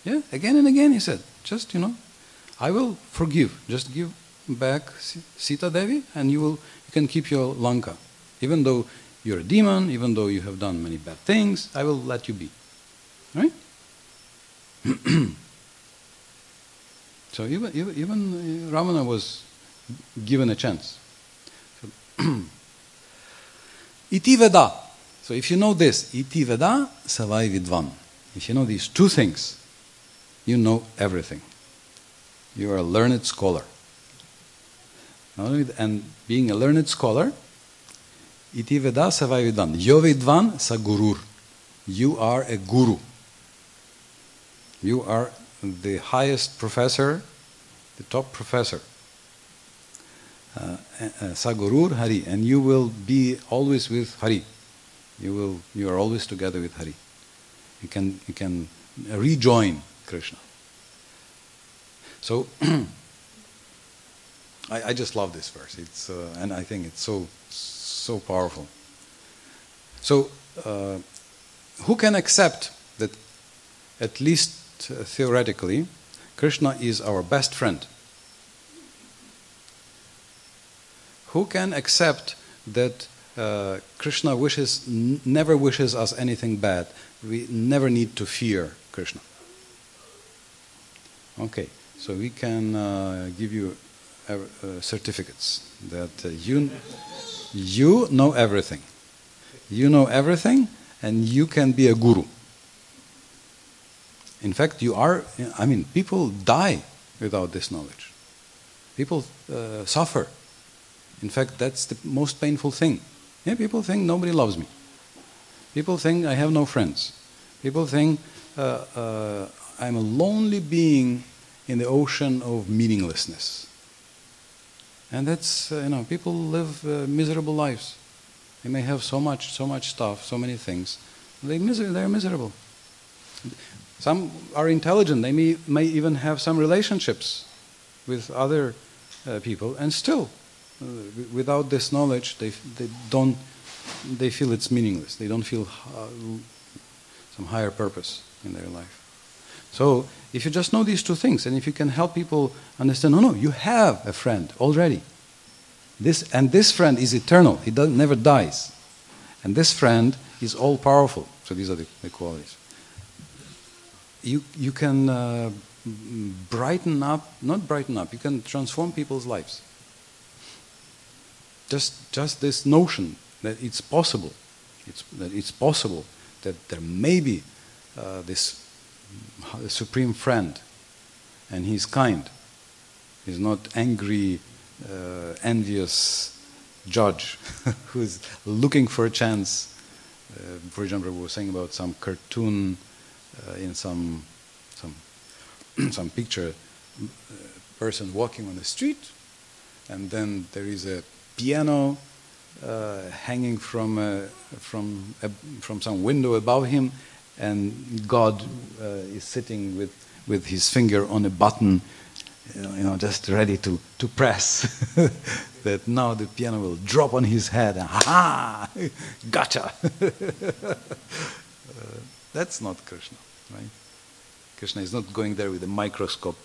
Yeah, again and again he said, just, you know, I will forgive. Just give back Sita Devi and you will you can keep your Lanka. Even though you're a demon, even though you have done many bad things, I will let you be. Right? so even, even, even uh, Ravana was given a chance. Iti Veda. So if you know this, Iti Veda, Savai Vidvan. If you know these two things, you know everything. You are a learned scholar. And being a learned scholar, iti veda savai vidan. Yo vidvan sa gurur. You are a guru. You are the highest professor, the top professor. Uh, uh, Sagurur Hari, and you will be always with Hari. You will. You are always together with Hari. You can. You can rejoin Krishna. So. I, I, just love this verse. It's uh, and I think it's so so powerful. So, uh, who can accept that, at least uh, theoretically, Krishna is our best friend? Who can accept that uh, Krishna wishes, never wishes us anything bad? We never need to fear Krishna. Okay, so we can uh, give you uh, certificates that uh, you, you know everything. You know everything, and you can be a guru. In fact, you are, I mean, people die without this knowledge. People uh, suffer. In fact, that's the most painful thing. Yeah, people think nobody loves me. People think I have no friends. People think uh, uh, I'm a lonely being in the ocean of meaninglessness. And that's, uh, you know, people live uh, miserable lives. They may have so much, so much stuff, so many things. They miser- they're miserable. Some are intelligent. They may, may even have some relationships with other uh, people, and still, without this knowledge, they, they don't. They feel it's meaningless. They don't feel uh, some higher purpose in their life. So, if you just know these two things, and if you can help people understand, no, no, you have a friend already. This, and this friend is eternal, he does, never dies. And this friend is all powerful. So these are the, the qualities. You, you can uh, brighten up, not brighten up, you can transform people's lives. Just, just this notion that it's possible, it's, that it's possible that there may be uh, this supreme friend and he's kind. He's not angry uh, envious judge who's looking for a chance. Uh, for example, we were saying about some cartoon uh, in some some some picture, uh, person walking on the street, and then there is a piano uh, hanging from a, from a, from some window above him, and God uh, is sitting with with his finger on a button you know, just ready to, to press, that now the piano will drop on his head ha gotcha. uh, that's not Krishna, right? Krishna is not going there with a microscope.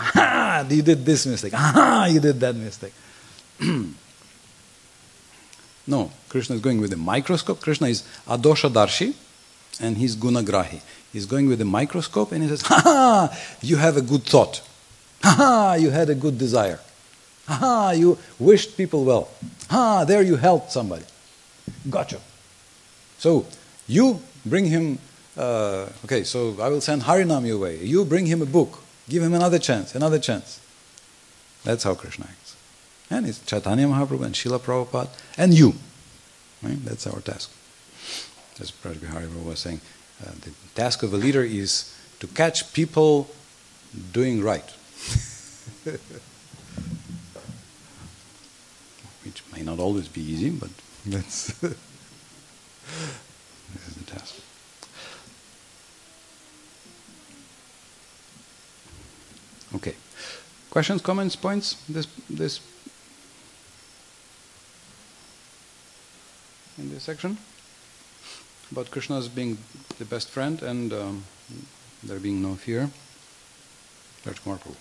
Ha! You did this mistake. Ha! You did that mistake. no, Krishna is going with a microscope. Krishna is Adosha Darshi and he's Gunagrahi. He's going with a microscope and he says, Ha ha, you have a good thought. Ha ha, you had a good desire. Ha ha, you wished people well. Ha, there you helped somebody. Gotcha. So you bring him, uh, okay, so I will send Harinam your way. You bring him a book. Give him another chance, another chance. That's how Krishna acts. And it's Chaitanya Mahaprabhu and Srila Prabhupada and you. Right? That's our task. As Prabhupada was saying, uh, the task of a leader is to catch people doing right. Which may not always be easy, but that's this is the task. Okay. Questions, comments, points? This this in this section? about Krishna's being the best friend and um, there being no fear. Raj Kumar Prabhu.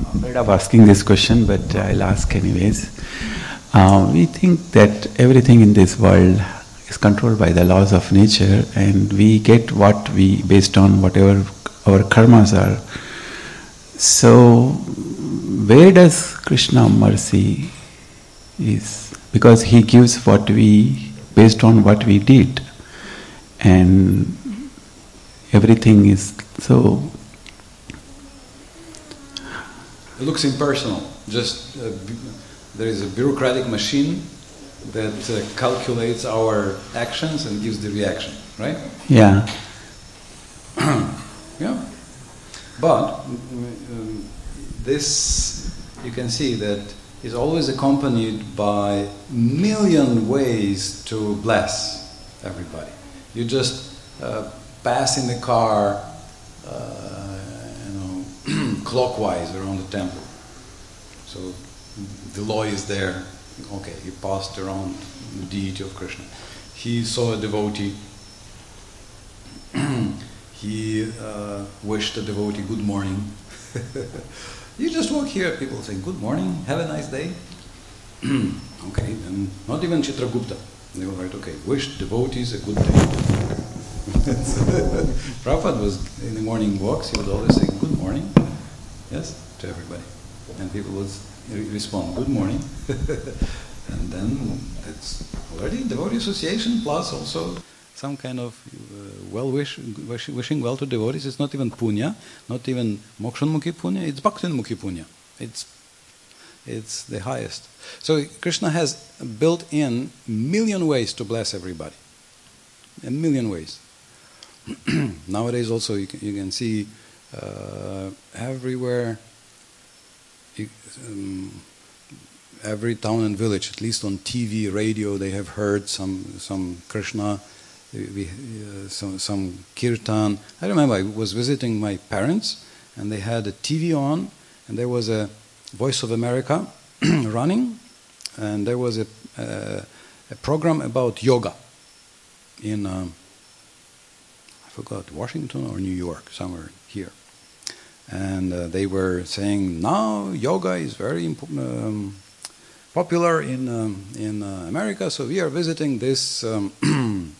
I'm afraid of asking this question, but I'll ask anyways. Uh, we think that everything in this world is controlled by the laws of nature, and we get what we based on whatever our karmas are. So, where does Krishna mercy is because he gives what we based on what we did and everything is so it looks impersonal just uh, there is a bureaucratic machine that uh, calculates our actions and gives the reaction, right? Yeah. yeah. But um, this, you can see that is always accompanied by million ways to bless everybody. You just uh, pass in the car, uh, you know, clockwise around the temple. So the law is there. Okay, he passed around the deity of Krishna. He saw a devotee. he uh, wished the devotee good morning. you just walk here, people say good morning, have a nice day. okay, and not even Chitragupta. They will write, okay, wish devotees a good day. Prabhupada was in the morning walks, he would always say good morning, yes, to everybody. And people would respond, good morning. and then it's already devotee association plus also some kind of uh, well wish, wish, wishing well to devotees. It's not even punya, not even mokshanmukhi punya, it's bhaktinmukhi punya. It's, it's the highest. So Krishna has built in million ways to bless everybody. A million ways. Nowadays also you can, you can see uh, everywhere, um, every town and village, at least on TV, radio, they have heard some, some Krishna we, uh, some, some kirtan. I remember I was visiting my parents and they had a TV on and there was a Voice of America running and there was a, uh, a program about yoga in, um, I forgot, Washington or New York, somewhere here. And uh, they were saying now yoga is very um, popular in, um, in uh, America, so we are visiting this um,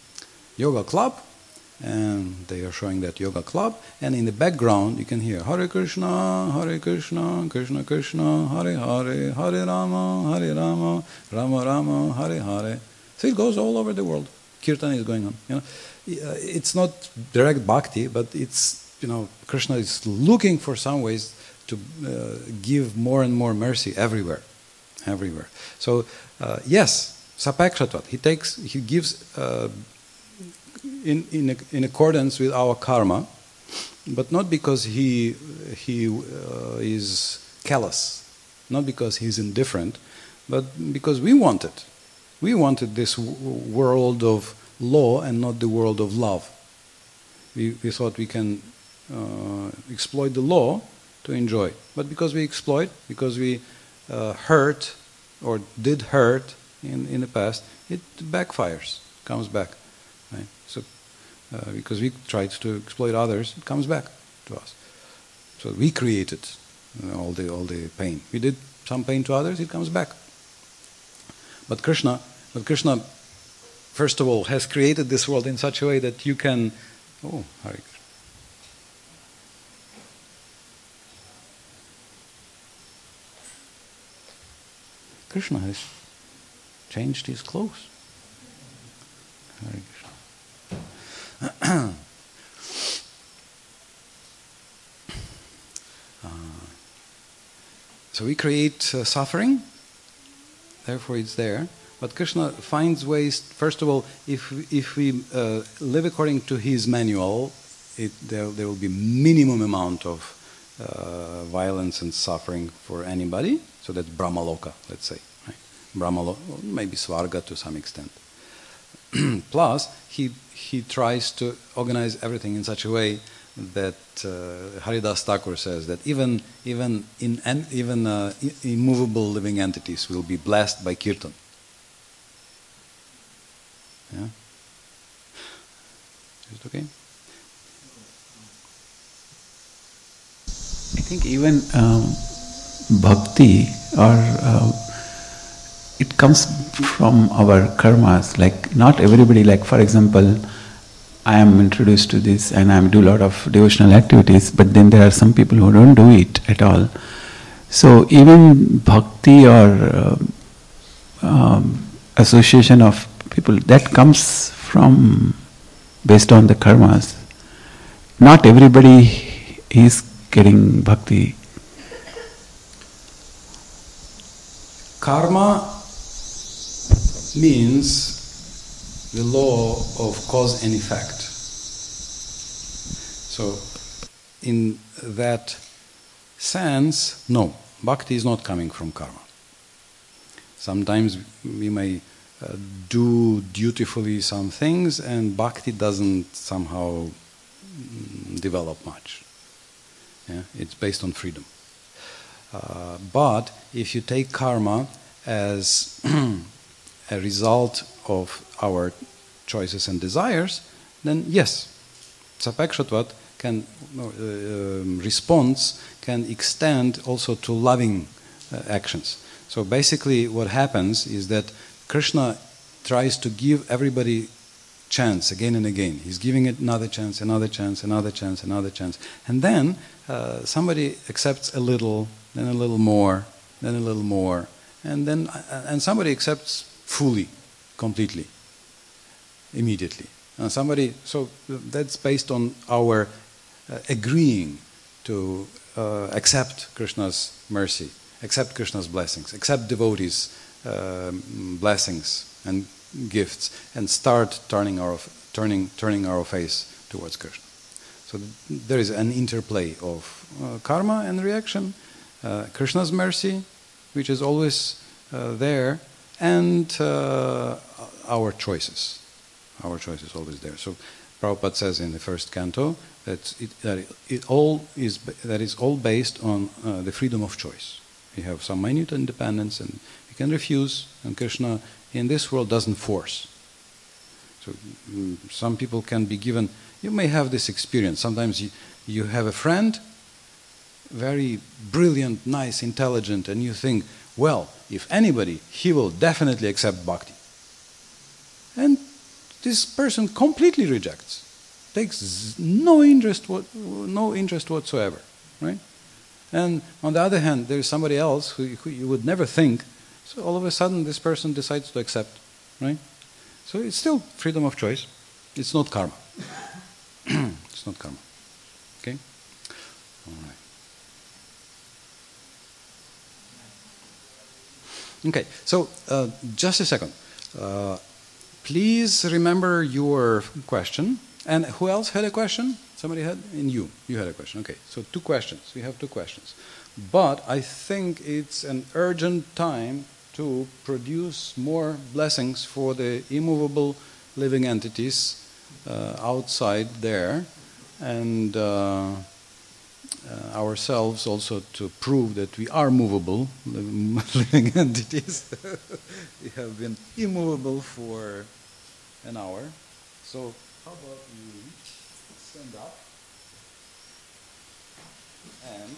yoga club and they are showing that yoga club and in the background you can hear Hare Krishna, Hare Krishna, Krishna Krishna, Hare Hare, Hare Rama, Hare Rama, Rama Rama, Hare Hare. So it goes all over the world. Kirtan is going on. You know, it's not direct bhakti, but it's you know Krishna is looking for some ways to uh, give more and more mercy everywhere, everywhere. So uh, yes, sapakshatvat. He takes, he gives. Uh, in, in, in accordance with our karma, but not because he, he uh, is callous, not because he's indifferent, but because we want it. We wanted this world of law and not the world of love. We, we thought we can uh, exploit the law to enjoy. But because we exploit, because we uh, hurt or did hurt in, in the past, it backfires, comes back. Right? So, uh, because we tried to exploit others, it comes back to us. So we created uh, all the all the pain. We did some pain to others, it comes back. But Krishna, but Krishna, first of all, has created this world in such a way that you can. Oh, Hare Krishna. Krishna has changed his clothes. Hare Krishna. uh, so we create uh, suffering, therefore it's there. But Krishna finds ways, first of all, if, if we uh, live according to his manual, it, there, there will be minimum amount of uh, violence and suffering for anybody. So that's Brahmaloka, let's say. Right? Maybe Svarga to some extent. Plus, he, he tries to organize everything in such a way that uh, Haridas Thakur says that even, even, in, even uh, immovable living entities will be blessed by kirtan. Yeah? Is it okay? I think even um, bhakti or uh, it comes from our karmas. Like not everybody, like for example, I am introduced to this and I do a lot of devotional activities, but then there are some people who don't do it at all. So even bhakti or uh, um, association of people that comes from based on the karmas. Not everybody is getting bhakti. Karma means the law of cause and effect. So, in that sense, no, bhakti is not coming from karma. Sometimes we may uh, do dutifully some things, and bhakti doesn't somehow mm, develop much. Yeah? It's based on freedom. Uh, but if you take karma as a result of our choices and desires, then yes, sapekshatvat can uh, um, response can extend also to loving uh, actions. So basically, what happens is that Krishna tries to give everybody chance again and again. He's giving it another chance, another chance, another chance, another chance, and then uh, somebody accepts a little, then a little more, then a little more, and then uh, and somebody accepts fully, completely, immediately. And somebody, so that's based on our uh, agreeing to uh, accept Krishna's mercy, accept Krishna's blessings, accept devotees' um, blessings and gifts, and start turning our turning turning our face towards Krishna. So there is an interplay of uh, karma and reaction, uh, Krishna's mercy, which is always uh, there, and uh, our choices. Our choice is always there. So Prabhupada says in the first canto that it, that it all is that is all based on uh, the freedom of choice. We have some minute independence, and we can refuse. And Krishna in this world doesn't force. So mm, some people can be given. You may have this experience. Sometimes you, you have a friend, very brilliant, nice, intelligent, and you think, well, if anybody, he will definitely accept bhakti. And this person completely rejects, takes no interest, no interest whatsoever, right? And on the other hand, there is somebody else who, who you would never think, so all of a sudden this person decides to accept, right? So it's still freedom of choice. It's not karma. it's not karma. Okay? All right. Okay, so uh, just a second. Uh, Please remember your question. And who else had a question? Somebody had? And you. You had a question. Okay, so two questions. We have two questions. But I think it's an urgent time to produce more blessings for the immovable living entities uh, outside there. And. Uh, ourselves also to prove that we are movable living entities. we have been immovable for an hour. So how about you stand up and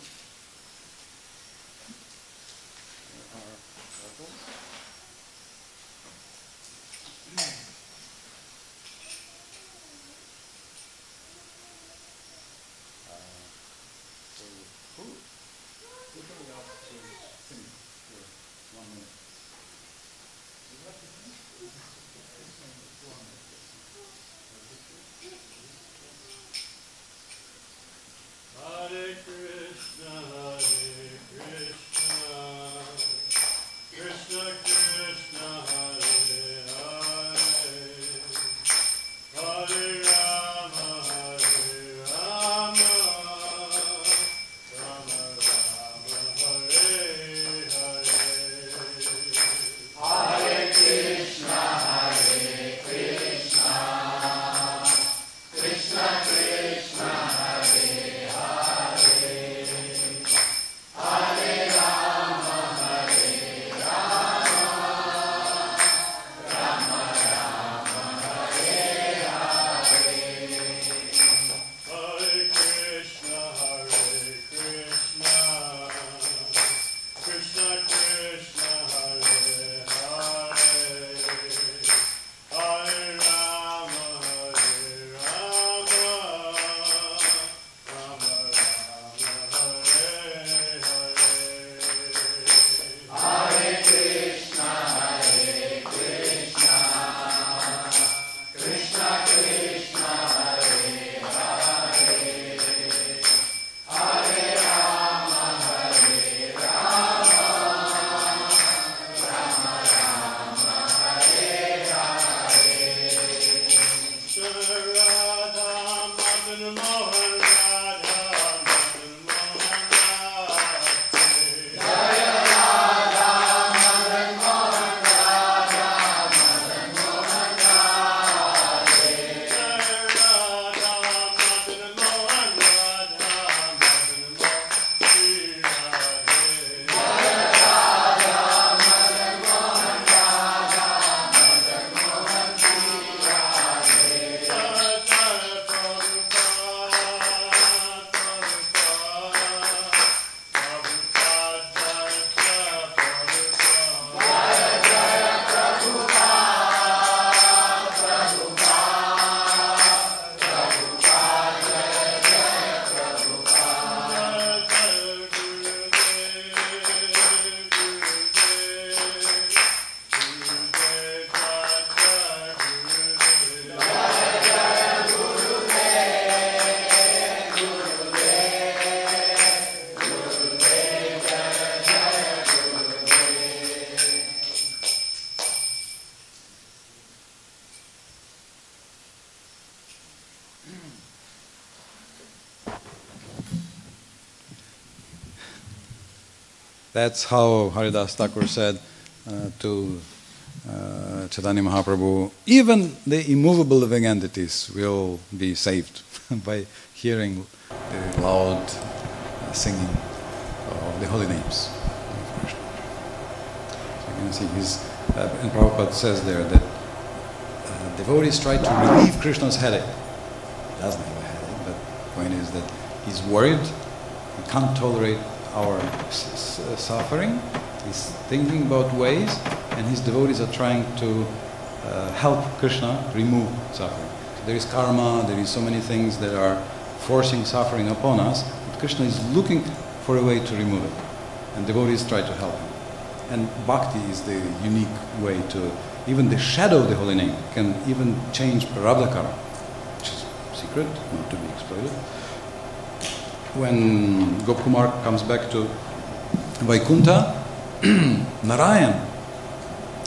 That's how Haridas Thakur said uh, to uh, Chaitanya Mahaprabhu, even the immovable living entities will be saved by hearing the loud uh, singing of the holy names. So you can see his, uh, and Prabhupada says there that uh, devotees try to relieve Krishna's headache. He doesn't have a headache, but the point is that he's worried, he can't tolerate our suffering, he's thinking about ways, and his devotees are trying to uh, help Krishna remove suffering. So there is karma, there is so many things that are forcing suffering upon us, but Krishna is looking for a way to remove it, and devotees try to help him. And bhakti is the unique way to, even the shadow of the holy name can even change prarabdha karma, which is secret, not to be exploited. When Gopkumar comes back to Vaikunta, Narayan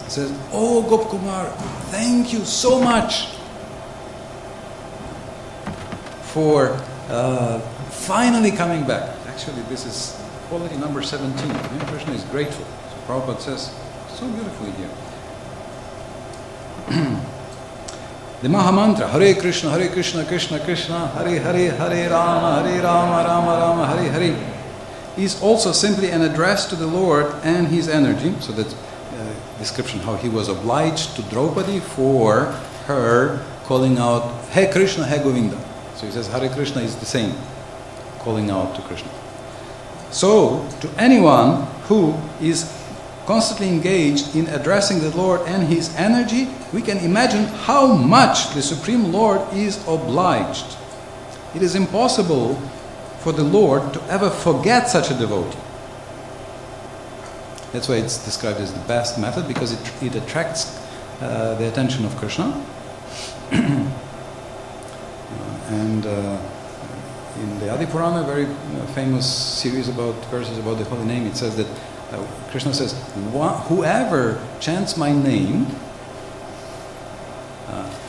says, Oh Gopkumar, thank you so much for uh, finally coming back. Actually, this is quality number 17. Yeah, Krishna is grateful. So Prabhupada says so beautifully here. the Mahamantra, Hare Krishna, Hare Krishna, Krishna Krishna, Hare Hare, Hare Rama, Hare Rama, Rama Rama, Hare Hare, is also simply an address to the Lord and his energy. So that uh, description how he was obliged to Draupadi for her calling out, Hey Krishna, Hey Govinda. So he says Hare Krishna is the same, calling out to Krishna. So, to anyone who is constantly engaged in addressing the Lord and his energy, we can imagine how much the Supreme Lord is obliged. It is impossible for the Lord to ever forget such a devotee. That's why it's described as the best method because it, it attracts uh, the attention of Krishna. Uh, and uh, in the Adi Purana, a very uh, famous series about verses about the holy name, it says that uh, Krishna says, Whoever chants my name,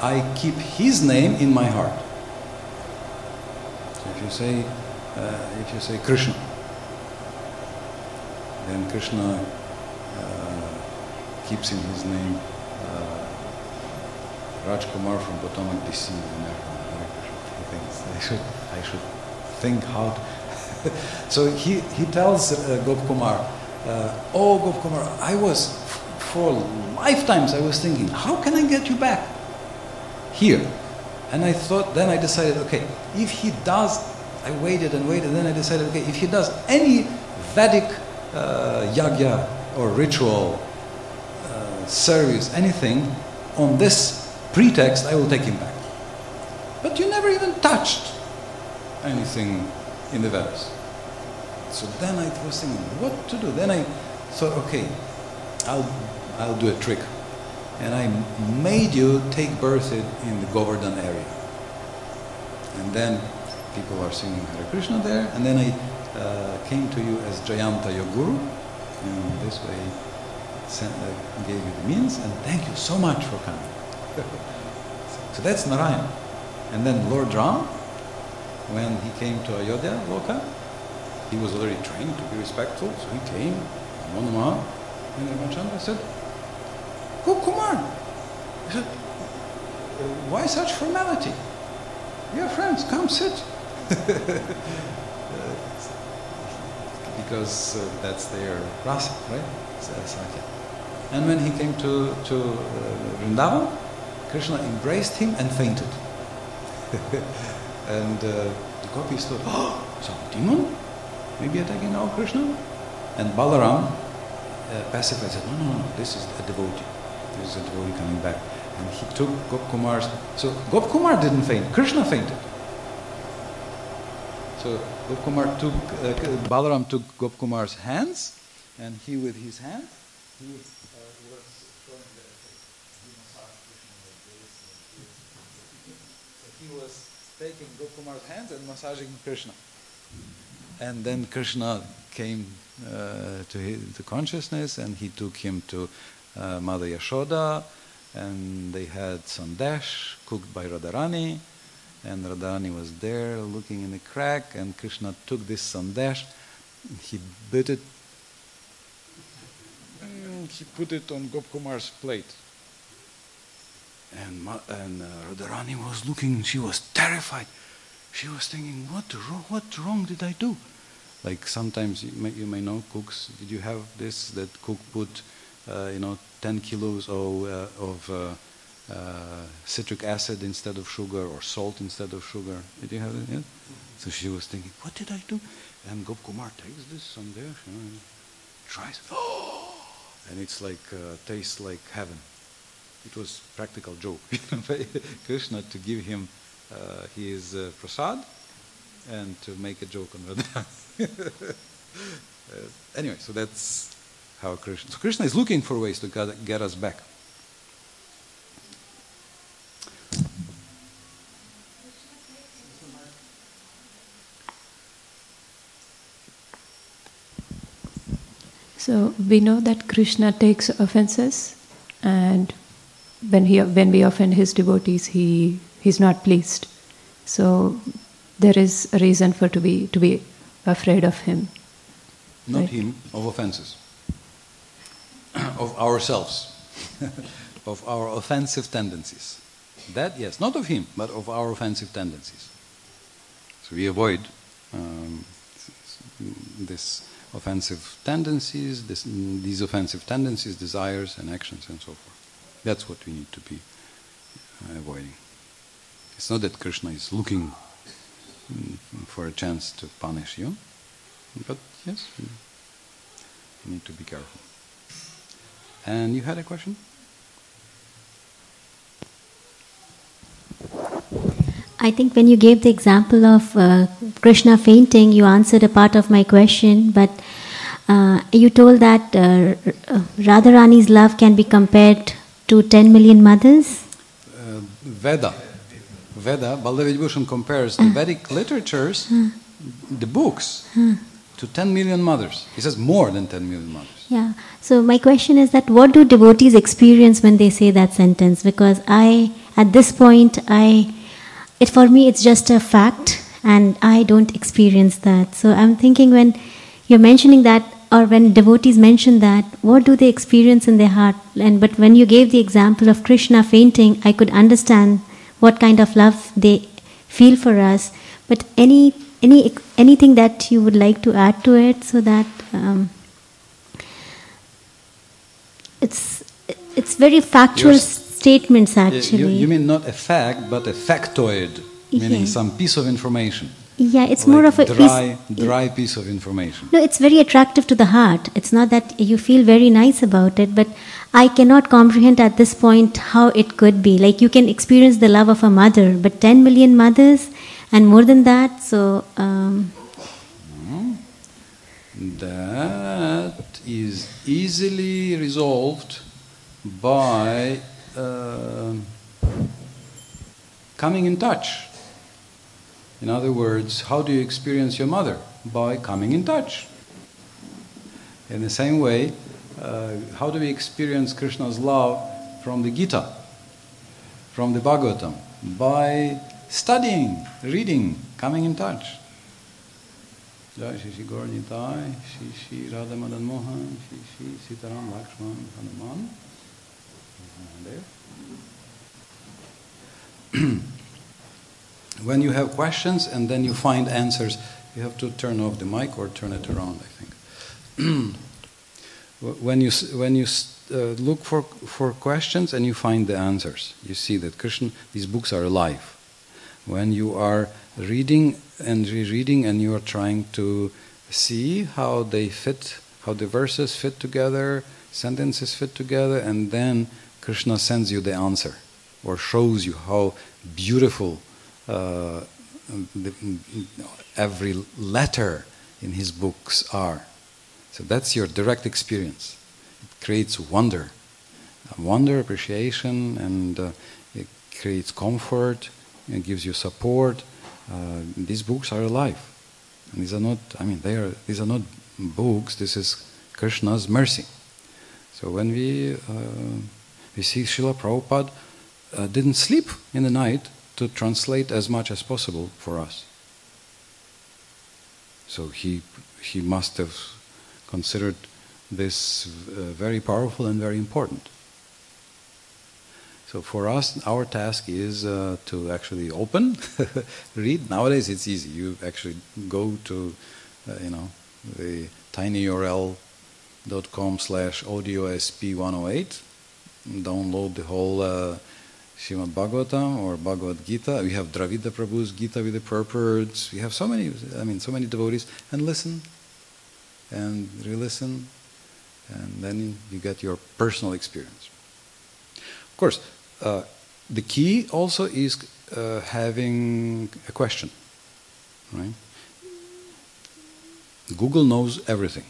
I keep his name in my heart. So if you say, uh, if you say Krishna, then Krishna uh, keeps in his name uh, Rajkumar from Potomac DC. I should, I should think how. To so he, he tells uh, Gopkumar, uh, "Oh Gopkumar, I was for lifetimes I was thinking, how can I get you back here?" And I thought, then I decided, okay, if he does, I waited and waited, then I decided, okay, if he does any Vedic uh, yagya or ritual uh, service, anything, on this pretext, I will take him back. But you never even touched anything in the Vedas. So then I was thinking, what to do? Then I thought, okay, I'll, I'll do a trick. And I made you take birth in the Govardhan area. And then people are singing Hare Krishna there. And then I uh, came to you as Jayanta, your guru. And this way sent, uh, gave you the means. And thank you so much for coming. so that's Narayan. And then Lord Ram, when he came to Ayodhya, Loka, he was already trained to be respectful. So he came, Manama, and Ramachandra said, Go Kumar. He said, why such formality? We are friends, come sit. because uh, that's their rasa, right? Sakya. And when he came to, to uh, Vrindavan, Krishna embraced him and fainted. and uh, the gopis thought, oh, some demon? Maybe attacking our Krishna? And Balaram uh, pacified said, no, no, no, this is a devotee. Is a devotee coming back. And he took Gopkumar's. So Gopkumar didn't faint, Krishna fainted. So Gopkumar took, uh, Balaram took Gopkumar's hands, and he with his hand, he uh, was taking Gopkumar's hands and massaging Krishna. And then Krishna came uh, to, his, to consciousness, and he took him to uh, Mother Yashoda, and they had sandesh cooked by Radharani, and Radharani was there looking in the crack, and Krishna took this sandesh, he bit it And he put it on Gopkumar's plate. And, and uh, Radharani was looking, she was terrified. She was thinking, what wrong, what wrong did I do? Like sometimes you may, you may know cooks, did you have this, that cook put, you know, 10 kilos of, uh, of uh, uh, citric acid instead of sugar or salt instead of sugar? Did you have it? Yeah? So she was thinking, what did I do? And Gopkumar takes this and there, you know, tries, oh, and it's like, uh, tastes like heaven. It was practical joke, Krishna to give him uh, his uh, prasad and to make a joke on Radharani. uh, anyway, so that's how Krishna. So Krishna is looking for ways to get, get us back. So we know that Krishna takes offenses, and when he when we offend his devotees, he he's not pleased. So there is a reason for to be to be afraid of him. Not Right. him, of offenses. Of ourselves. of our offensive tendencies. That, yes, not of him, but of our offensive tendencies. So we avoid um, this offensive tendencies, this, these offensive tendencies, desires, and actions, and so forth. That's what we need to be uh, avoiding. It's not that Krishna is looking mm, for a chance to punish you, but yes, you need to be careful. And you had a question? I think when you gave the example of uh, Krishna fainting, you answered a part of my question, but uh, you told that uh, Radharani's love can be compared to 10 million mothers. uh, Veda. Veda, Baldev compares the Vedic literatures, the books, to 10 million mothers. He says more than 10 million mothers. Yeah. So my question is that what do devotees experience when they say that sentence? Because I, at this point, I, it for me it's just a fact, and I don't experience that. So I'm thinking when you're mentioning that, or when devotees mention that, what do they experience in their heart? And but when you gave the example of Krishna fainting, I could understand what kind of love they feel for us. But any any anything that you would like to add to it, so that. Um, it's it's very factual statements actually. You, you mean not a fact, but a factoid, meaning Yeah. some piece of information. yeah, it's like more of a dry, piece- dry piece of information. No, it's very attractive to the heart. It's not that you feel very nice about it, but I cannot comprehend at this point how it could be. Like you can experience the love of a mother, but 10 million mothers and more than that, so. Um, That is easily resolved by uh, coming in touch. In other words, how do you experience your mother? By coming in touch. In the same way, uh, how do we experience Krishna's love from the Gita, from the Bhagavatam? By studying, reading, coming in touch. Jai Shri Shri Shri Radha Madan Mohan, Shri Shri Sitaram Lakshman Hanuman. When you have questions and then you find answers, you have to turn off the mic or turn it around, I think. when you, when you uh, look for, for questions and you find the answers, you see that Krishna, these books are alive. When you are reading and rereading and you are trying to see how they fit, how the verses fit together, sentences fit together, and then Krishna sends you the answer or shows you how beautiful uh, the, every letter in his books are. So that's your direct experience. It creates wonder, wonder, appreciation, and uh, it creates comfort. It gives you support. Uh, these books are alive. And these are not. I mean, they are. These are not books. This is Krishna's mercy. So when we uh, we see Srila Prabhupada uh, didn't sleep in the night to translate as much as possible for us. So he he must have considered this uh, very powerful and very important. So for us, our task is uh, to actually open, read. Nowadays, it's easy. You actually go to, uh, you know, the tinyurl.com slash audiosp108, download the whole uh, Srimad Bhagavatam or Bhagavad Gita. We have Dravida Prabhu's Gita with the purports. We have so many, I mean, so many devotees, and listen, and re-listen, and then you get your personal experience. Of course, the key also is uh, having a question, right? Google knows everything,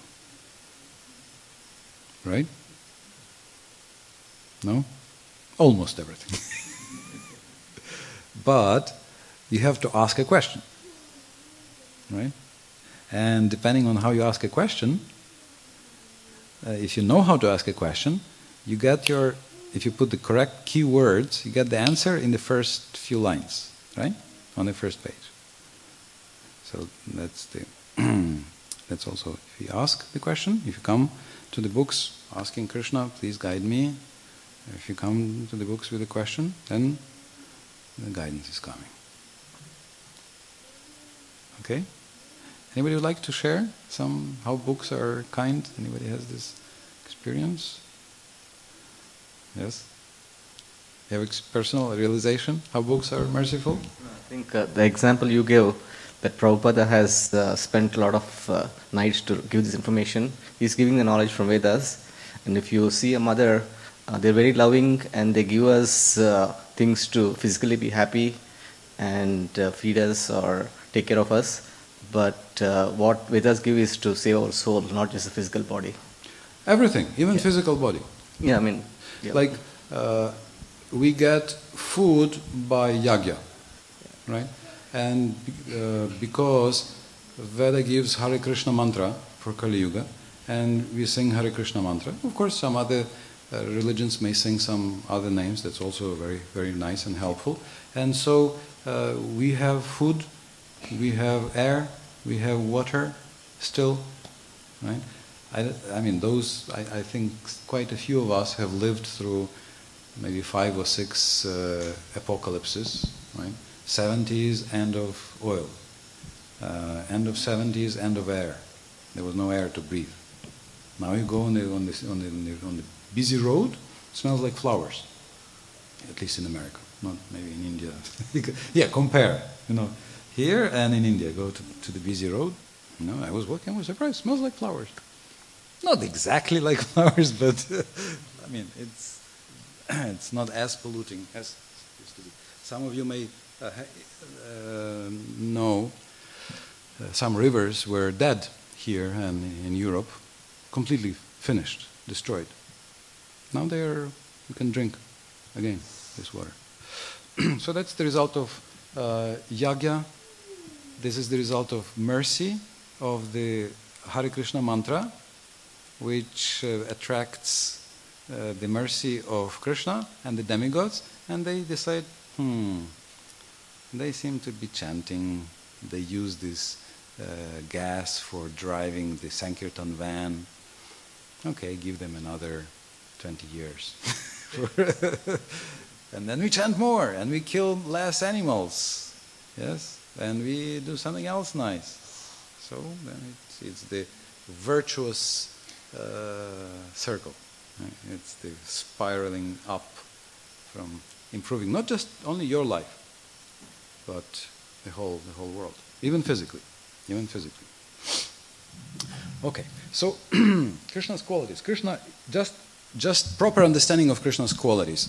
right? No? Almost everything. but you have to ask a question, right? And depending on how you ask a question, uh, if you know how to ask a question, you get your if you put the correct keywords, you get the answer in the first few lines, right? On the first page. So that's the that's also if you ask the question, if you come to the books asking Krishna, please guide me. If you come to the books with a question, then the guidance is coming. Okay? Anybody would like to share some how books are kind? Anybody has this experience? Yes? You have ex- personal realization how books are merciful? I think uh, the example you gave that Prabhupada has uh, spent a lot of uh, nights to give this information. He's giving the knowledge from Vedas. And if you see a mother, uh, they're very loving and they give us uh, things to physically be happy and uh, feed us or take care of us. But uh, what Vedas give is to save our soul, not just the physical body. Everything, even Yeah. physical body. Yeah, I mean, Like uh, we get food by yagya, right? And uh, because Veda gives Hare Krishna mantra for Kali Yuga, and we sing Hare Krishna mantra. Of course, some other uh, religions may sing some other names. That's also very, very nice and helpful. And so uh, we have food, we have air, we have water still, right? I, I mean, those, I, I think quite a few of us have lived through maybe five or six uh, apocalypses, right? 70s, end of oil. Uh, end of 70s, end of air. There was no air to breathe. Now you go on the, on the, on the, on the, busy road, smells like flowers. At least in America, not maybe in India. yeah, compare, you know, here and in India. Go to, to the busy road. You know, I was walking, I was surprised. Smells like flowers. Not exactly like flowers, but I mean, it's it's not as polluting as used to be. Some of you may uh, uh, know uh, some rivers were dead here and in Europe, completely finished, destroyed. Now they are, you can drink again this water. so that's the result of uh, yagya. This is the result of mercy of the Hare Krishna mantra, which uh, attracts uh, the mercy of Krishna and the demigods, and they decide, hmm, they seem to be chanting. They use this uh, gas for driving the Sankirtan van. Okay, give them another 20 years. and then we chant more, and we kill less animals. Yes, and we do something else nice. So then it's, it's the virtuous circle. right? It's the spiraling up from improving not just only your life, but the whole the whole world, even physically, even physically. Okay, so Krishna's qualities. Krishna just just proper understanding of Krishna's qualities,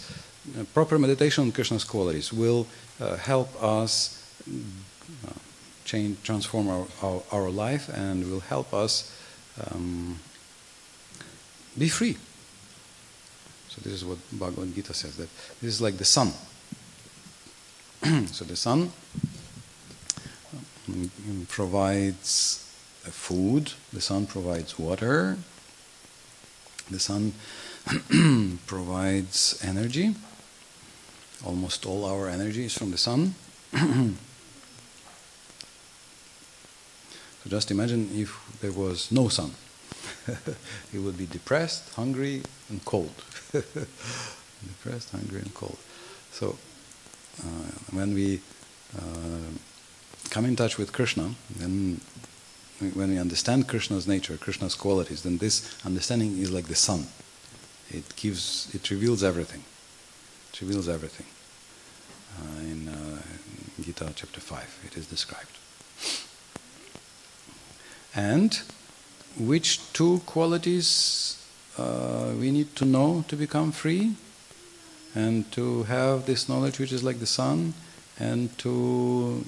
uh, proper meditation on Krishna's qualities will uh, help us uh, change, transform our, our, our life, and will help us um, be free. So this is what Bhagavad Gita says that this is like the sun. so the sun um, provides uh, food, the sun provides water, the sun provides energy. Almost all our energy is from the sun. so just imagine if there was no sun. he would be depressed, hungry, and cold. depressed, hungry, and cold. So, uh, when we uh, come in touch with Krishna, then when we understand Krishna's nature, Krishna's qualities, then this understanding is like the sun. It gives, it reveals everything. It reveals everything. Uh, in uh, Gita chapter 5, it is described. And which two qualities uh, we need to know to become free? And to have this knowledge which is like the sun, and to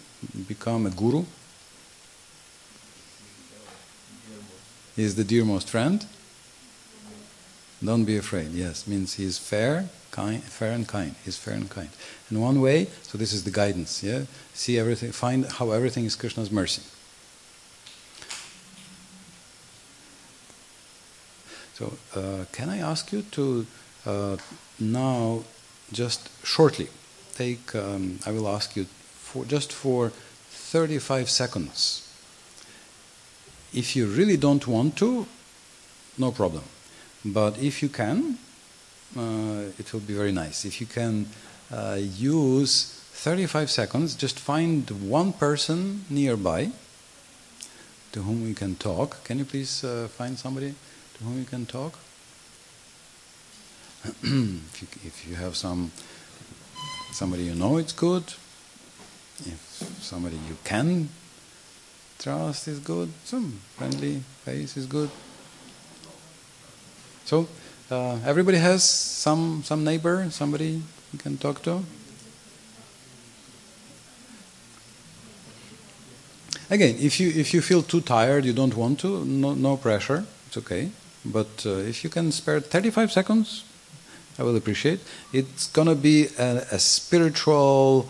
become a guru? Is the dearmost friend? Don't be afraid. Yes, means he is fair, kind, fair and kind. He's fair and kind. In one way, so this is the guidance. Yeah, see everything, find how everything is Krishna's mercy. So, uh, can I ask you to uh, now, just shortly, take? Um, I will ask you for just for 35 seconds. If you really don't want to, no problem. But if you can, uh, it will be very nice. If you can uh, use 35 seconds, just find one person nearby to whom we can talk. Can you please uh, find somebody to whom you can talk? if, you, if you have some somebody you know, it's good. If somebody you can trust is good, some friendly face is good. So uh, everybody has some some neighbor, somebody you can talk to. Again, if you if you feel too tired, you don't want to, no no pressure. It's okay. But uh, if you can spare 35 seconds, I will appreciate. It's gonna be a, a spiritual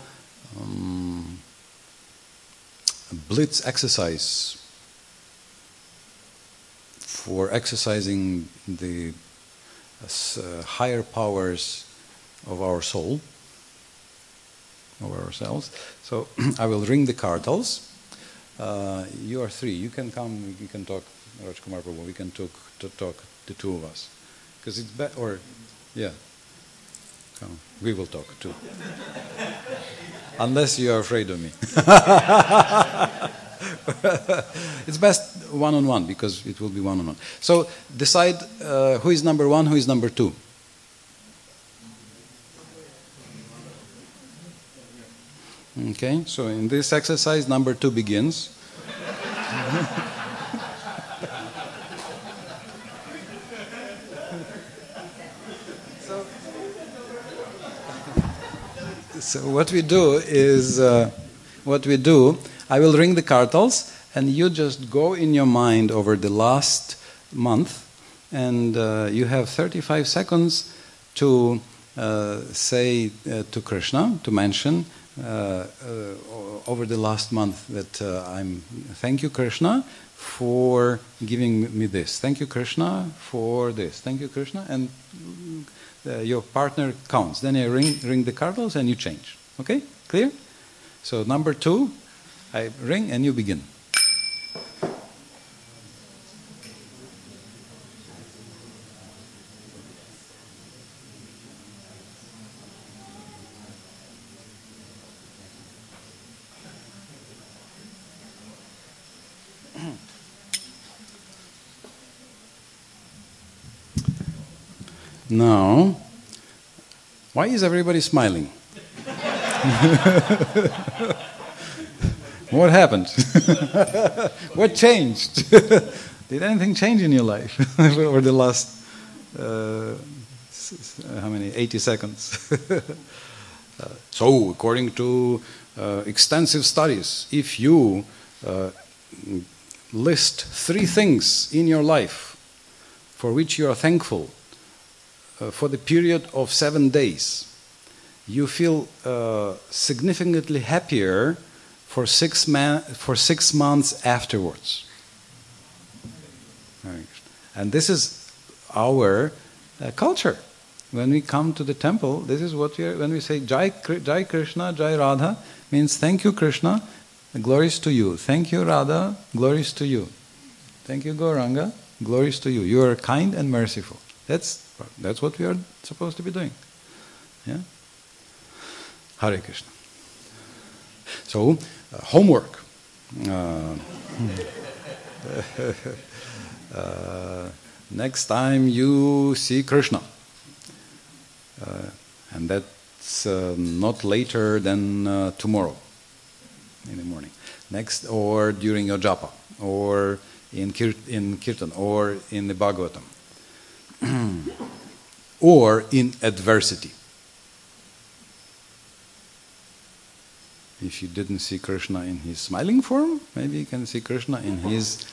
um, blitz exercise for exercising the uh, higher powers of our soul, of ourselves. So I will ring the kartals. Uh, you are three. You can come. You can talk, Raj Kumar Prabhu. We can talk. To talk the two of us, because it's better. Or, yeah. Come. We will talk too. Unless you are afraid of me. it's best one on one because it will be one on one. So decide uh, who is number one, who is number two. Okay, so in this exercise, number two begins. so what we do is, uh, what we do, I will ring the kartals, and you just go in your mind over the last month, and uh, you have 35 seconds to uh, say uh, to Krishna, to mention uh, uh, over the last month that I'm, thank you, Krishna, for giving me this. Thank you, Krishna, for this. Thank you, Krishna, and uh, your partner counts. Then you ring, ring the kartals and you change. Okay? Clear? So number two, I ring and you begin. Now, why is everybody smiling? what happened? what changed? Did anything change in your life over the last, uh, how many, 80 seconds? uh, so, according to uh, extensive studies, if you uh, list three things in your life for which you are thankful for the period of seven days, you feel uh, significantly happier for six, for six months afterwards. And this is our uh, culture. When we come to the temple, this is what we are, when we say Jai, Jai Krishna, Jai Radha, means thank you Krishna, glories to you. Thank you Radha, glories to you. Thank you Gauranga, Glories to you. You are kind and merciful. That's, that's what we are supposed to be doing. Yeah? Hare Krishna. So, uh, homework. Uh, uh, next time you see Krishna, uh, and that's uh, not later than uh, tomorrow in the morning. Next, or during your japa, or in, in kirtan, or in the Bhagavatam, or in adversity. If you didn't see Krishna in his smiling form, maybe you can see Krishna in his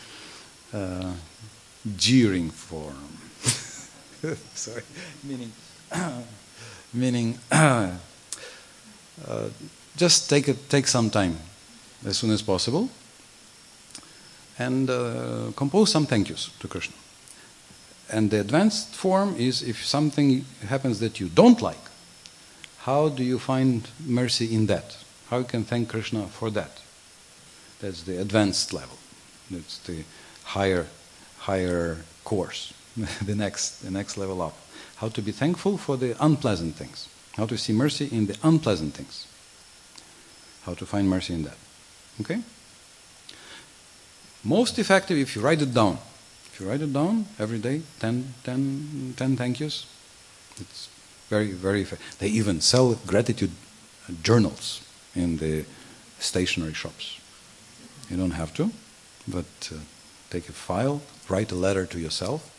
uh, jeering form. Sorry, meaning, meaning, uh, just take it, take some time, as soon as possible, and uh, compose some thank yous to Krishna. And the advanced form is if something happens that you don't like, how do you find mercy in that? How you can thank Krishna for that? That's the advanced level. That's the higher, higher course, the next, the next level up. How to be thankful for the unpleasant things. How to see mercy in the unpleasant things. How to find mercy in that. Okay? Most effective if you write it down. If you write it down every day, 10, 10, 10 thank yous, it's very, very. They even sell gratitude journals in the stationery shops. You don't have to, but uh, take a file, write a letter to yourself,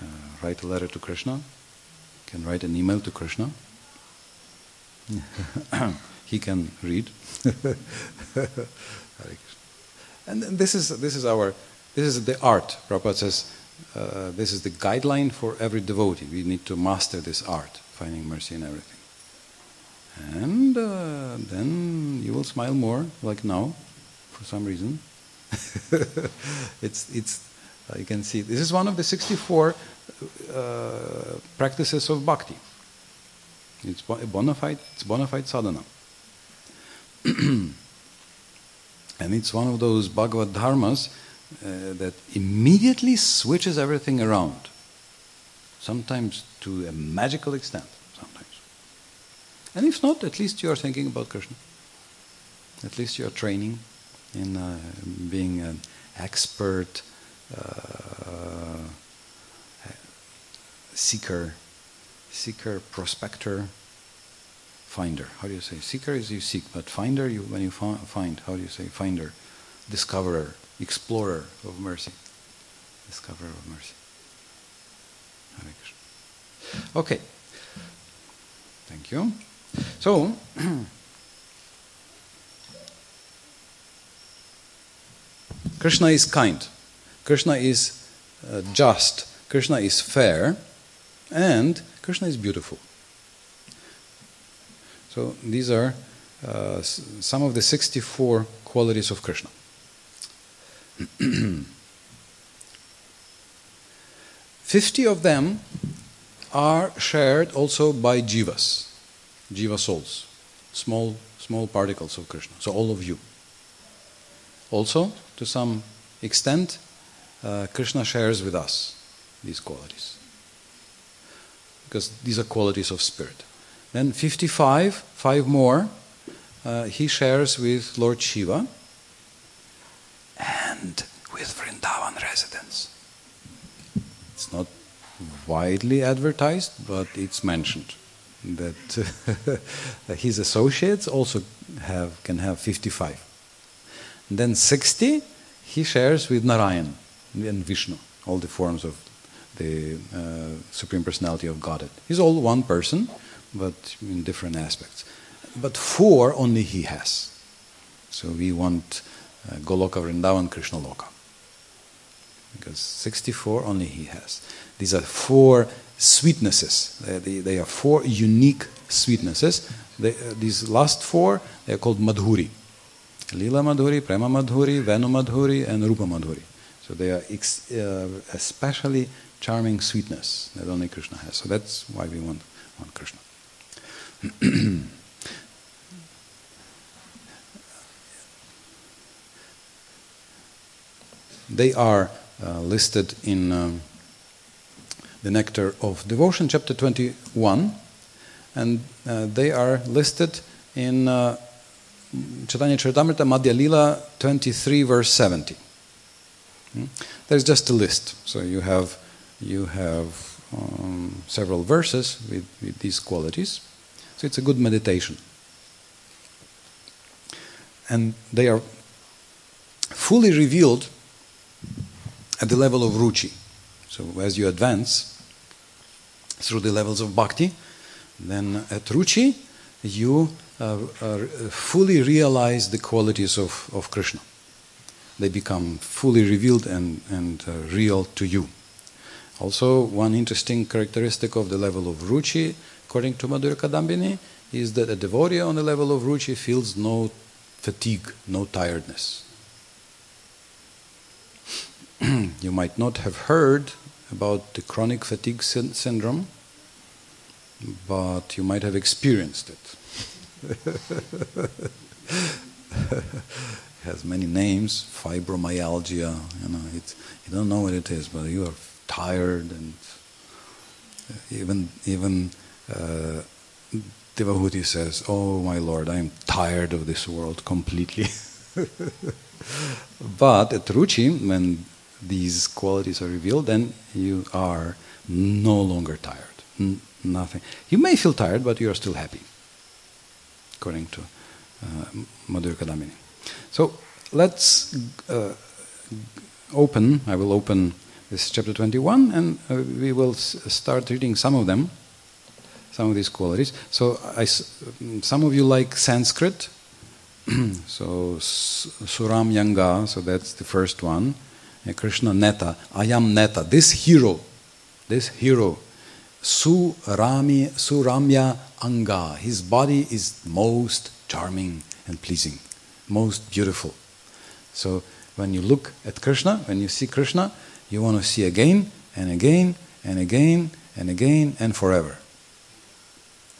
uh, write a letter to Krishna, you can write an email to Krishna. he can read. and this is, this is our, this is the art. Prabhupada says, uh, this is the guideline for every devotee. We need to master this art, finding mercy in everything. And uh, then you will smile more, like now, for some reason. it's, it's, uh, you can see, this is one of the 64 uh, practices of bhakti. It's bona fide, it's bona fide sadhana. and it's one of those Bhagavad dharmas uh, that immediately switches everything around, sometimes to a magical extent. Sometimes. And if not, at least you are thinking about Krishna. At least you are training in uh, being an expert uh, seeker, seeker, prospector, finder. How do you say? Seeker is you seek, but finder you when you find. How do you say? Finder, discoverer, explorer of mercy, discoverer of mercy. Okay. Thank you. So, Krishna is kind, Krishna is uh, just, Krishna is fair, and Krishna is beautiful. So, these are uh, some of the 64 qualities of Krishna. Fifty of them are shared also by jivas jiva souls, small, small particles of Krishna. So all of you. Also, to some extent, uh, Krishna shares with us these qualities. Because these are qualities of spirit. Then 55, five more, uh, he shares with Lord Shiva with Vrindavan residents. It's not widely advertised, but it's mentioned that his associates also have can have 55. And then 60 he shares with Narayan and Vishnu, all the forms of the uh, Supreme Personality of Godhead. He's all one person, but in different aspects. But four only he has. So we want uh, Goloka Vrindavan Krishna Loka. Because 64 only he has. These are four sweetnesses. They, they, they, are four unique sweetnesses. They, uh, these last four, they are called Madhuri. Lila Madhuri, Prema Madhuri, Venu Madhuri, and Rupa Madhuri. So they are ex, uh, especially charming sweetness that only Krishna has. So that's why we want, want Krishna. they are uh, listed in um, the Nectar of Devotion, chapter 21, and uh, they are listed in uh, Chaitanya Charitamrita Madhya Lila 23, verse 70. Hmm? There's just a list, so you have you have um, several verses with, with these qualities. So it's a good meditation. And they are fully revealed at the level of ruchi. So as you advance through the levels of bhakti, then at ruchi you fully realize the qualities of, of Krishna. They become fully revealed and, and uh, real to you. Also, one interesting characteristic of the level of ruchi, according to Madhurya Kadambini, is that a devotee on the level of ruchi feels no fatigue, no tiredness. you might not have heard about the chronic fatigue sy- syndrome, but you might have experienced it. it has many names, fibromyalgia, you know, it's, you don't know what it is, but you are tired and even even uh, Devahuti says, "Oh my Lord, I am tired of this world completely." but at Ruchi, when these qualities are revealed, then you are no longer tired. N- nothing. You may feel tired, but you are still happy, according to uh, Madhur Kadambini. So let's uh, open. I will open this chapter 21, and uh, we will start reading some of them, some of these qualities. So, some of you like Sanskrit. so, Suram Yanga, so that's the first one. Krishna Neta, I am Neta, this hero, this hero, Surami, Suramya Anga, his body is most charming and pleasing, most beautiful. So, when you look at Krishna, when you see Krishna, you want to see again and again and again and again and forever.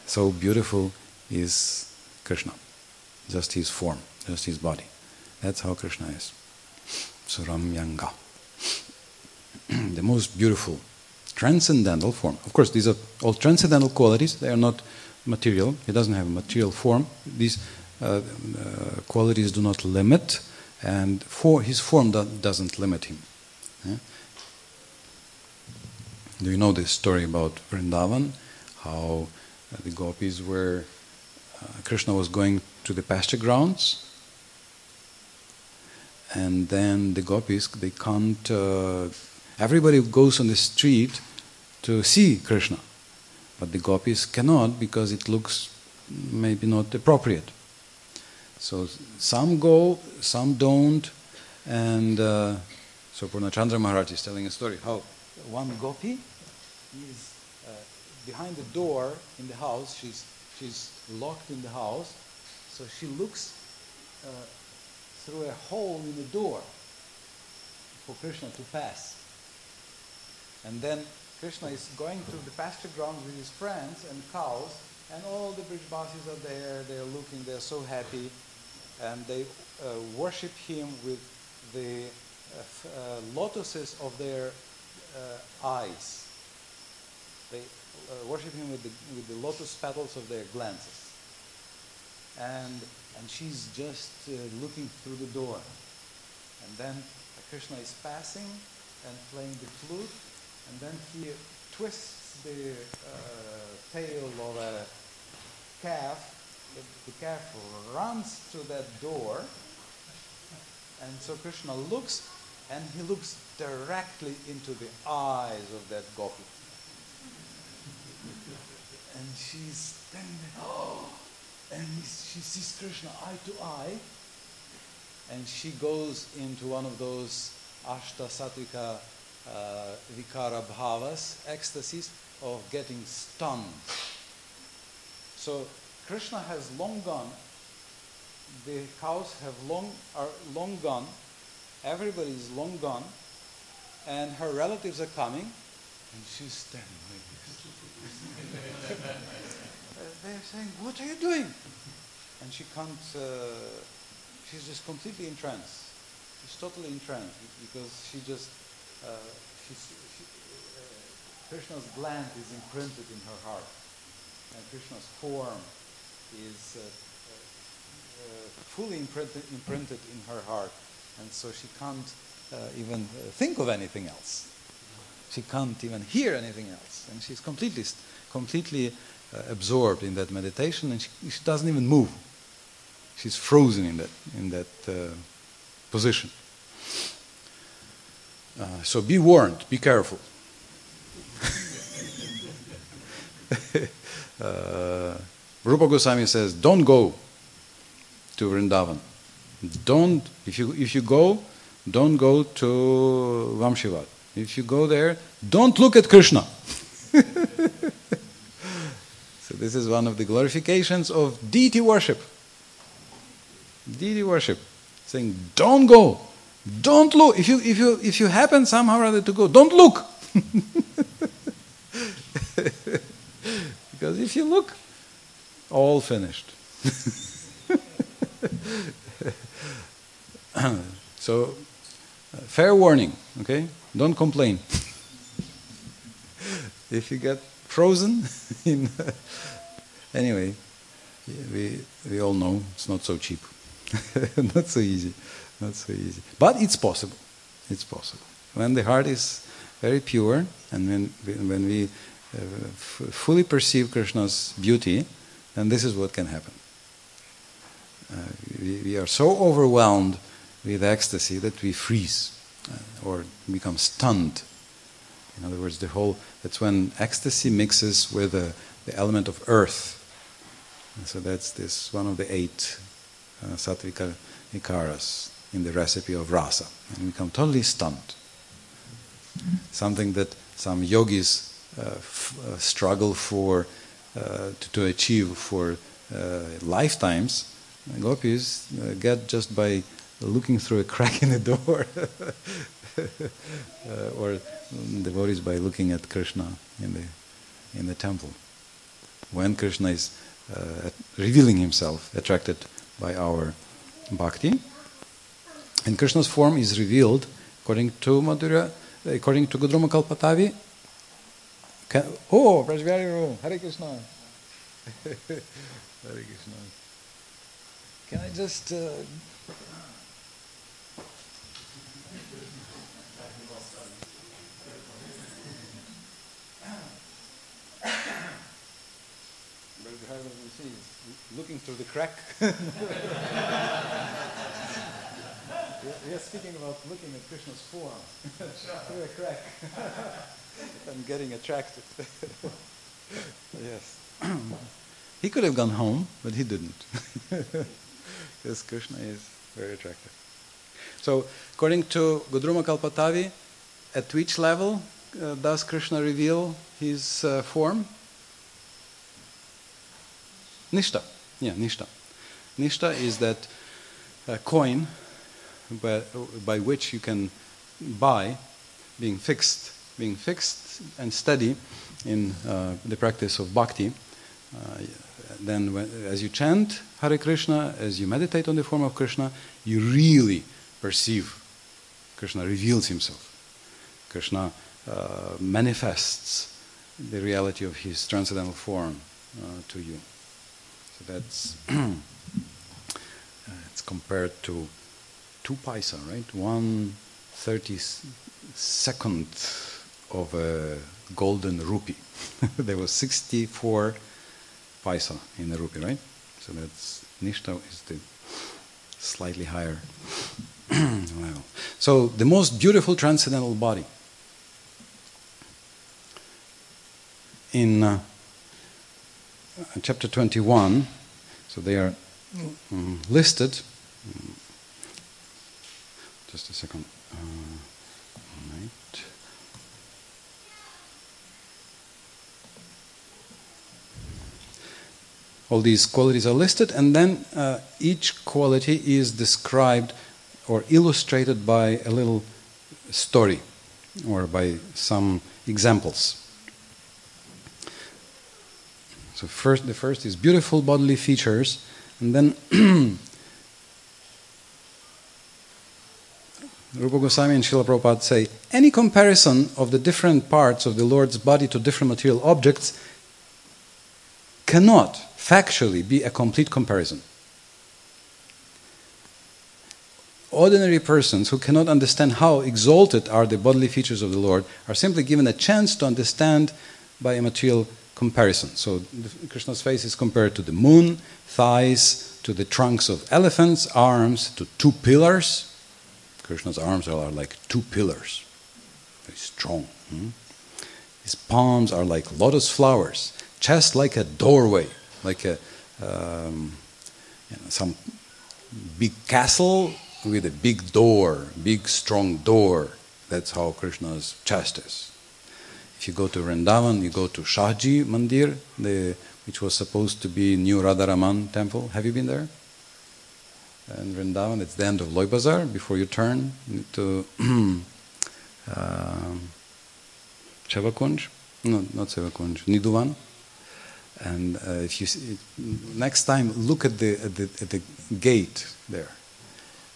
So beautiful is Krishna, just his form, just his body. That's how Krishna is. Suramyanga. the most beautiful, transcendental form. Of course, these are all transcendental qualities, they are not material, he doesn't have a material form. These uh, uh, qualities do not limit, and for his form do- doesn't limit him. Yeah? Do you know this story about Vrindavan? How the gopis were, uh, Krishna was going to the pasture grounds, and then the gopis, they can't, uh, everybody goes on the street to see Krishna, but the gopis cannot because it looks maybe not appropriate. So some go, some don't, and uh, so Purnachandra Maharaj is telling a story how one gopi is uh, behind the door in the house. She's she's locked in the house, so she looks uh, through a hole in the door for Krishna to pass. And then Krishna is going through the pasture grounds with his friends and cows, and all the Brijbasis are there. They are looking. They are so happy, and they uh, worship him with the uh, uh, lotuses of their uh, eyes. They uh, worship him with the, with the lotus petals of their glances. And, and she's just uh, looking through the door. And then Krishna is passing and playing the flute, and then he twists the uh, tail of a calf. The, the calf runs through that door, and so Krishna looks, and he looks directly into the eyes of that gopi. And she's standing there, oh, and she sees Krishna eye to eye, and she goes into one of those ashta satvika uh, vikara bhavas, ecstasies of getting stunned. So Krishna has long gone, the cows have long are long gone, everybody is long gone, and her relatives are coming, and she's standing like this. They're saying, "What are you doing?" And she can't. Uh, she's just completely in trance. She's totally in trance because she just uh, she's, she, uh, Krishna's gland is imprinted in her heart, and Krishna's form is uh, uh, fully imprinted, imprinted in her heart, and so she can't uh, even think of anything else. She can't even hear anything else, and she's completely, completely absorbed in that meditation, and she, she, doesn't even move. She's frozen in that in that uh, position. Uh, so be warned. Be careful. uh, Rupa Goswami says, "Don't go to Vrindavan. Don't if you if you go, don't go to Vamshivat. If you go there, don't look at Krishna." this is one of the glorifications of deity worship. Deity worship, saying, "Don't go, don't look. If you if you if you happen somehow or other to go, don't look." because if you look, all finished. so, fair warning, okay? Don't complain. if you get frozen in. anyway, we, we all know it's not so cheap. not so easy. Not so easy. But it's possible. It's possible. When the heart is very pure and when, when we uh, fully perceive Krishna's beauty, then this is what can happen. Uh, we, we, are so overwhelmed with ecstasy that we freeze uh, or become stunned. In other words, the whole that's when ecstasy mixes with the element of earth. And so that's this one of the eight uh, sattvika vikaras in the recipe of rasa, and we become totally stunned. Something that some yogis uh, uh, struggle for uh, to, to, achieve for uh, lifetimes, gopis get just by looking through a crack in the door, or devotees by looking at Krishna in the in the temple. When Krishna is revealing himself, attracted by our bhakti, and Krishna's form is revealed according to Madhurya, according to Godruma Kalpatavi, can, oh, Prajvali Hare Krishna. Hare Krishna. Can I just. Uh, looking through the crack. we are speaking about looking at Krishna's form through a crack. I'm getting attracted. yes. he could have gone home, but he didn't. because Krishna is very attractive. So, according to Godruma Kalpatavi, at which level uh, does Krishna reveal his uh, form? Nishta. Yeah, Nishta. Nishta is that uh, coin by, by which you can buy being fixed being fixed and steady in uh, the practice of bhakti, uh, then when, as you chant Hare Krishna, as you meditate on the form of Krishna, you really perceive Krishna reveals himself. Krishna uh, manifests the reality of his transcendental form uh, to you. So that's it's compared to two paisa, right? One thirty second of a golden rupee. there was 64 paisa in a rupee, right? So that's Nishta is the slightly higher level. So the most beautiful transcendental body. In uh, chapter 21, so they are um, listed. Just a second. Uh, all these qualities are listed, and then uh, each quality is described or illustrated by a little story or by some examples. So first, the first is beautiful bodily features, and then Rupa Goswami and Srila Prabhupada say any comparison of the different parts of the Lord's body to different material objects cannot factually be a complete comparison. Ordinary persons who cannot understand how exalted are the bodily features of the Lord are simply given a chance to understand by a material comparison. So Krishna's face is compared to the moon, thighs to the trunks of elephants, arms to two pillars. Krishna's arms are like two pillars, very strong. hmm? His palms are like lotus flowers, chest like a doorway, like a um, you know, some big castle with a big door, big strong door. That's how Krishna's chest is. If you go to Vrindavan, you go to Shahji Mandir, the, which was supposed to be new Radharaman temple. Have you been there? In Vrindavan, it's the end of Loy Bazar before you turn to um, Chevakunj. No, not Chevakunj, Nidhuvan. And uh, if you see, next time, look at the, at the at the gate there.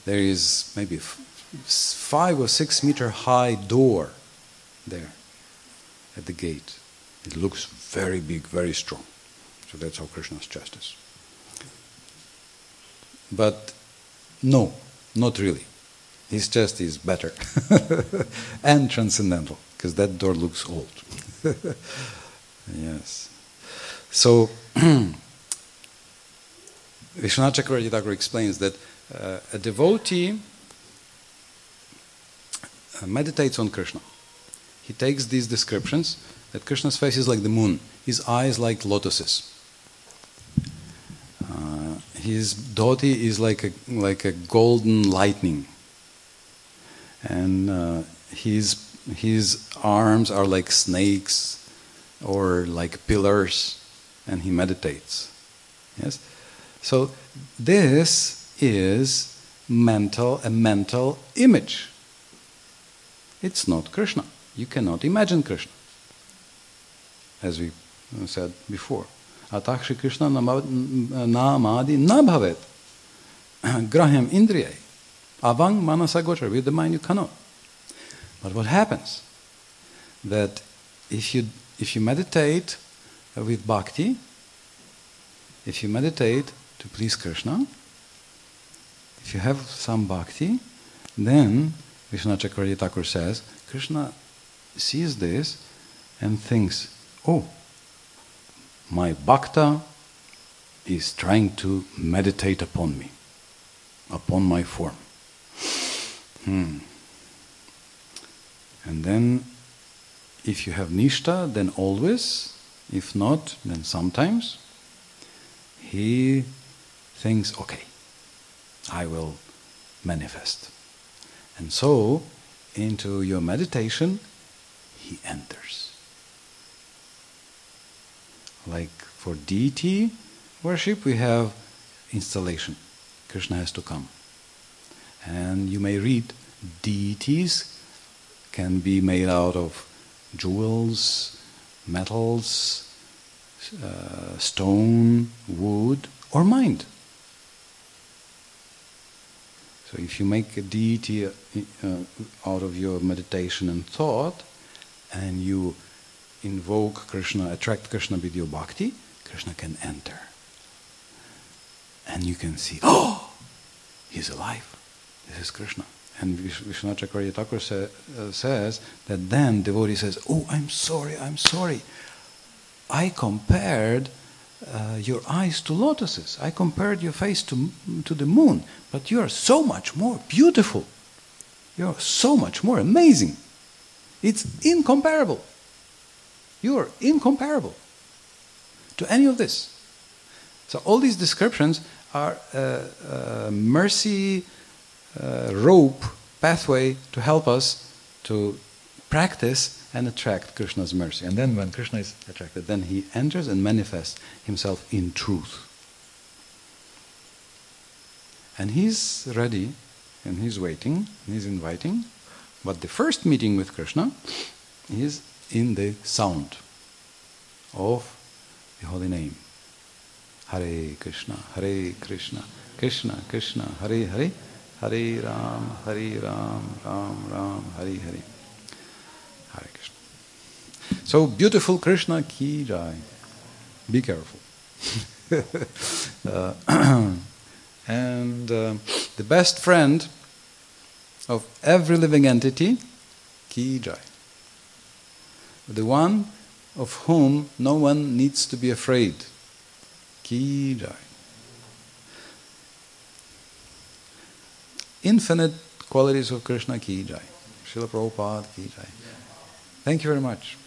There is maybe five or six meter high door there at the gate. It looks very big, very strong. So that's how Krishna's is. But no, not really. His chest is better and transcendental because that door looks old. yes. So, Vishwanath Chakravarti Thakur explains that uh, a devotee uh, meditates on Krishna. He takes these descriptions that Krishna's face is like the moon, his eyes like lotuses. Uh, his dhoti is like a, like a golden lightning. And uh, his, his arms are like snakes or like pillars, and he meditates. Yes? So this is mental a mental image. It's not Krishna. You cannot imagine Krishna. As we uh, said before. Atakshi Krishna namadi na bhavet. Grahyam indriyai. Avang manasa gochar. With the mind you cannot. But what happens? That if you if you meditate with bhakti, if you meditate to please Krishna, if you have some bhakti, then Vishnu Chakravarti Thakur says, Krishna sees this and thinks, oh, my bhakta is trying to meditate upon me, upon my form. Hmm. And then, if you have nishta, then always. If not, then sometimes. He thinks, okay, I will manifest. And so, into your meditation, he enters. Like for deity worship, we have installation. Krishna has to come. And you may read deities can be made out of jewels, metals, uh, stone, wood, or mind. So if you make a deity uh, out of your meditation and thought, and you invoke Krishna, attract Krishna with your bhakti, Krishna can enter. And you can see, oh, he's alive. This is Krishna. And Chakravarti Thakur say, uh, says that then devotee says, oh, I'm sorry, I'm sorry. I compared uh, your eyes to lotuses. I compared your face to, to the moon. But you are so much more beautiful. You are so much more amazing. It's incomparable. You are incomparable to any of this. So all these descriptions are uh, uh, mercy uh, rope pathway to help us to practice and attract Krishna's mercy. And then when Krishna is attracted, then he enters and manifests himself in truth. And he's ready and he's waiting and he's inviting. But the first meeting with Krishna is in the sound of the holy name. Hare Krishna, Hare Krishna, Krishna Krishna, Hare Hare, Hare Ram, Hare Ram, Ram Ram, Hare Hare. Hare Krishna. So beautiful Krishna ki jai. Be careful. Uh, and uh, the best friend of every living entity, ki jai. The one of whom no one needs to be afraid, ki jai. Infinite qualities of Krishna ki jai. Srila Prabhupada ki jai. Thank you very much.